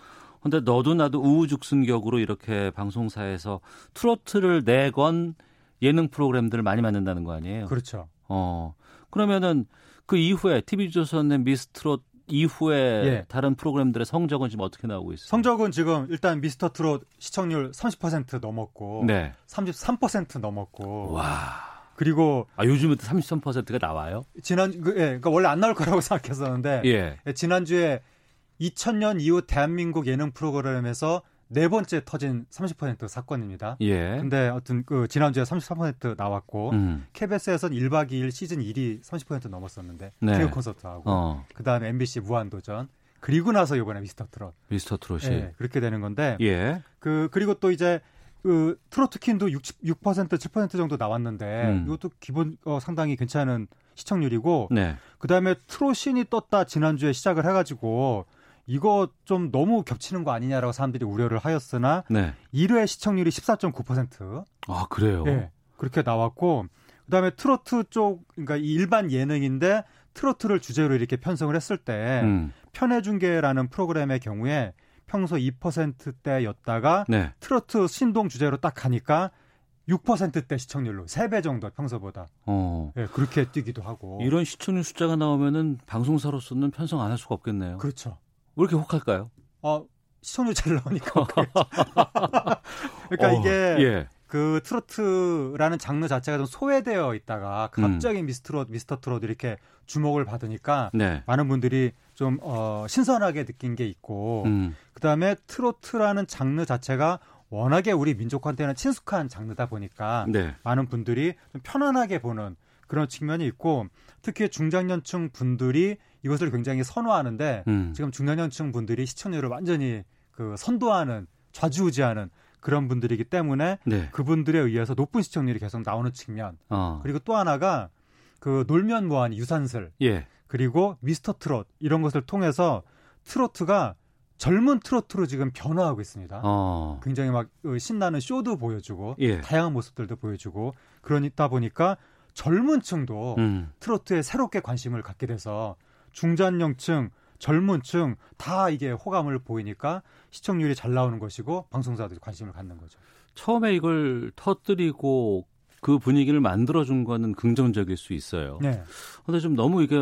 근데 너도 나도 우후죽순격으로 이렇게 방송사에서 트로트를 내건 예능 프로그램들을 많이 만든다는 거 아니에요? 그렇죠. 어. 그러면은 그 이후에 TV조선의 미스 트롯 이후에 예. 다른 프로그램들의 성적은 지금 어떻게 나오고 있어요? 성적은 지금 일단 미스터 트롯 시청률 30% 넘었고 네. 33% 넘었고 와. 그리고 아, 요즘부터 33%가 나와요? 지난 그, 예, 그러니까 원래 안 나올 거라고 (laughs) 생각했었는데 예. 예, 지난주에 2000년 이후 대한민국 예능 프로그램에서 네 번째 터진 30% 사건입니다. 예. 근데 어떤 그 지난주에 33% 나왔고 음. KBS에서는 1박 2일 시즌 1이 30% 넘었었는데 네. 개그 콘서트하고 어. 그다음에 MBC 무한도전 그리고 나서 이번에 미스터 트롯 미스터 트롯이. 예, 그렇게 되는 건데 예. 그 그리고 또 이제 그 트로트 퀸도 6, 6% 7% 정도 나왔는데 음. 이것도 기본 어, 상당히 괜찮은 시청률이고 네. 그다음에 트롯신이 떴다 지난주에 시작을 해 가지고 이거 좀 너무 겹치는 거 아니냐라고 사람들이 우려를 하였으나 네. 1회 시청률이 14.9%. 아, 그래요? 예. 그렇게 나왔고 그다음에 트로트 쪽 그러니까 이 일반 예능인데 트로트를 주제로 이렇게 편성을 했을 때 음. 편해중계라는 프로그램의 경우에 평소 2%대였다가 네. 트로트 신동 주제로 딱 가니까 6%대 시청률로 3배 정도 평소보다 어. 예, 그렇게 뛰기도 하고 이런 시청률 숫자가 나오면은 방송사로서는 편성 안 할 수가 없겠네요. 그렇죠. 왜 이렇게 혹할까요? 어, 시청률 잘 나오니까. (laughs) (laughs) 그러니까 어, 이게 예. 그 트로트라는 장르 자체가 좀 소외되어 있다가 갑자기 미스트롯, 미스터 트롯 이렇게 주목을 받으니까 네. 많은 분들이 좀 어, 신선하게 느낀 게 있고 음. 그다음에 트로트라는 장르 자체가 워낙에 우리 민족한테는 친숙한 장르다 보니까 네. 많은 분들이 좀 편안하게 보는 그런 측면이 있고 특히 중장년층 분들이 이것을 굉장히 선호하는데 음. 지금 중장년층 분들이 시청률을 완전히 그 선도하는 좌지우지하는 그런 분들이기 때문에 네. 그분들에 의해서 높은 시청률이 계속 나오는 측면 어. 그리고 또 하나가 그 놀면 뭐하니 유산슬 예. 그리고 미스터 트롯 이런 것을 통해서 트로트가 젊은 트로트로 지금 변화하고 있습니다. 어. 굉장히 막 어, 신나는 쇼도 보여주고 예. 다양한 모습들도 보여주고 그러다 보니까 젊은 층도 음. 트로트에 새롭게 관심을 갖게 돼서 중장년층, 젊은 층 다 이게 호감을 보이니까 시청률이 잘 나오는 것이고 방송사들이 관심을 갖는 거죠. 처음에 이걸 터뜨리고 그 분위기를 만들어준 거는 긍정적일 수 있어요. 네. 근데 좀 너무 이게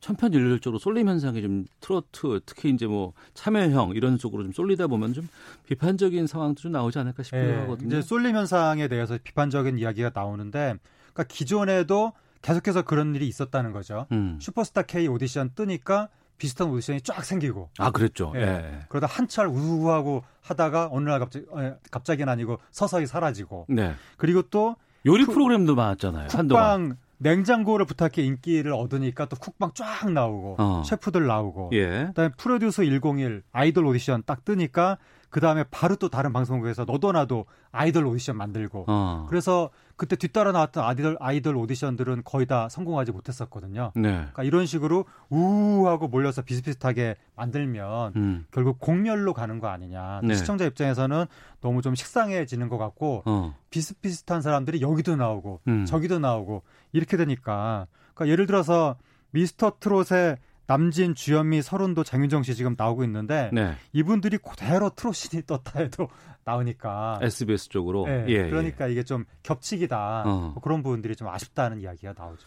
천편일률적으로 쏠림 현상이 좀 트로트 특히 이제 뭐 참여형 이런 쪽으로 좀 쏠리다 보면 좀 비판적인 상황도 좀 나오지 않을까 싶기도 예, 하거든요. 이제 쏠림 현상에 대해서 비판적인 이야기가 나오는데 그러니까 기존에도 계속해서 그런 일이 있었다는 거죠. 음. 슈퍼스타 K 오디션 뜨니까 비슷한 오디션이 쫙 생기고 아 그랬죠. 예. 예. 그러다 한철 우우하고 하다가 어느 날 갑자기 어, 갑자기는 아니고 서서히 사라지고 네. 그리고 또 요리 쿡- 프로그램도 많았잖아요. 한동안. 쿡방 냉장고를 부탁해 인기를 얻으니까 또 쿡방 쫙 나오고 어. 셰프들 나오고 예. 그다음에 프로듀스 101 아이돌 오디션 딱 뜨니까 그 다음에 바로 또 다른 방송국에서 너도 나도 아이돌 오디션 만들고 어. 그래서 그때 뒤따라 나왔던 아이돌 아이돌 오디션들은 거의 다 성공하지 못했었거든요. 네. 그러니까 이런 식으로 우하고 몰려서 비슷비슷하게 만들면 음. 결국 공멸로 가는 거 아니냐. 네. 시청자 입장에서는 너무 좀 식상해지는 것 같고 어. 비슷비슷한 사람들이 여기도 나오고 음. 저기도 나오고 이렇게 되니까 그러니까 예를 들어서 미스터 트롯의 남진, 주현미, 서른도, 장윤정 씨 지금 나오고 있는데 네. 이분들이 그대로 트롯신이 떴다 해도 나오니까 SBS 쪽으로. 네, 예, 그러니까 이게 좀 겹치기다 어. 뭐 그런 부분들이 좀 아쉽다는 이야기가 나오죠.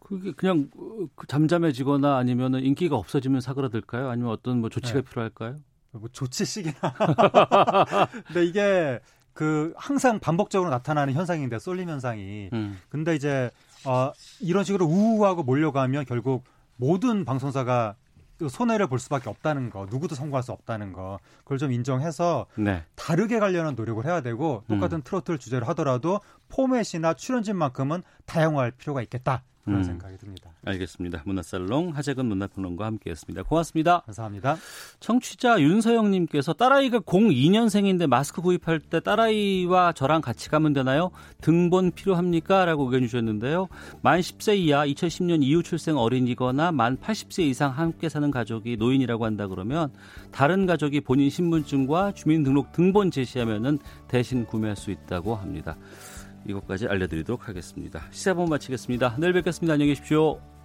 그게 그냥 어, 그 잠잠해지거나 아니면은 인기가 없어지면 사그라들까요? 아니면 어떤 뭐 조치가 네. 필요할까요? 뭐 조치식이나. (laughs) 근데 이게 그 항상 반복적으로 나타나는 현상인데 쏠림 현상이. 음. 근데 이제 어 이런 식으로 우우하고 몰려가면 결국 모든 방송사가 그 손해를 볼 수밖에 없다는 거, 누구도 성공할 수 없다는 거, 그걸 좀 인정해서 네. 다르게 가려는 노력을 해야 되고 똑같은 트로트를 주제로 하더라도 포맷이나 출연진만큼은 다양화할 필요가 있겠다 그런 음. 생각이 듭니다. 알겠습니다. 문화살롱 하재근 문화평론가와 함께했습니다. 고맙습니다. 감사합니다. 청취자 윤서영님께서 딸아이가 02년생인데 마스크 구입할 때 딸아이와 저랑 같이 가면 되나요? 등본 필요합니까? 라고 의견 주셨는데요. 만 10세 이하 2010년 이후 출생 어린이거나 만 80세 이상 함께 사는 가족이 노인이라고 한다 그러면 다른 가족이 본인 신분증과 주민등록 등본 제시하면은 대신 구매할 수 있다고 합니다. 이것까지 알려드리도록 하겠습니다. 시사본 마치겠습니다. 내일 뵙겠습니다. 안녕히 계십시오.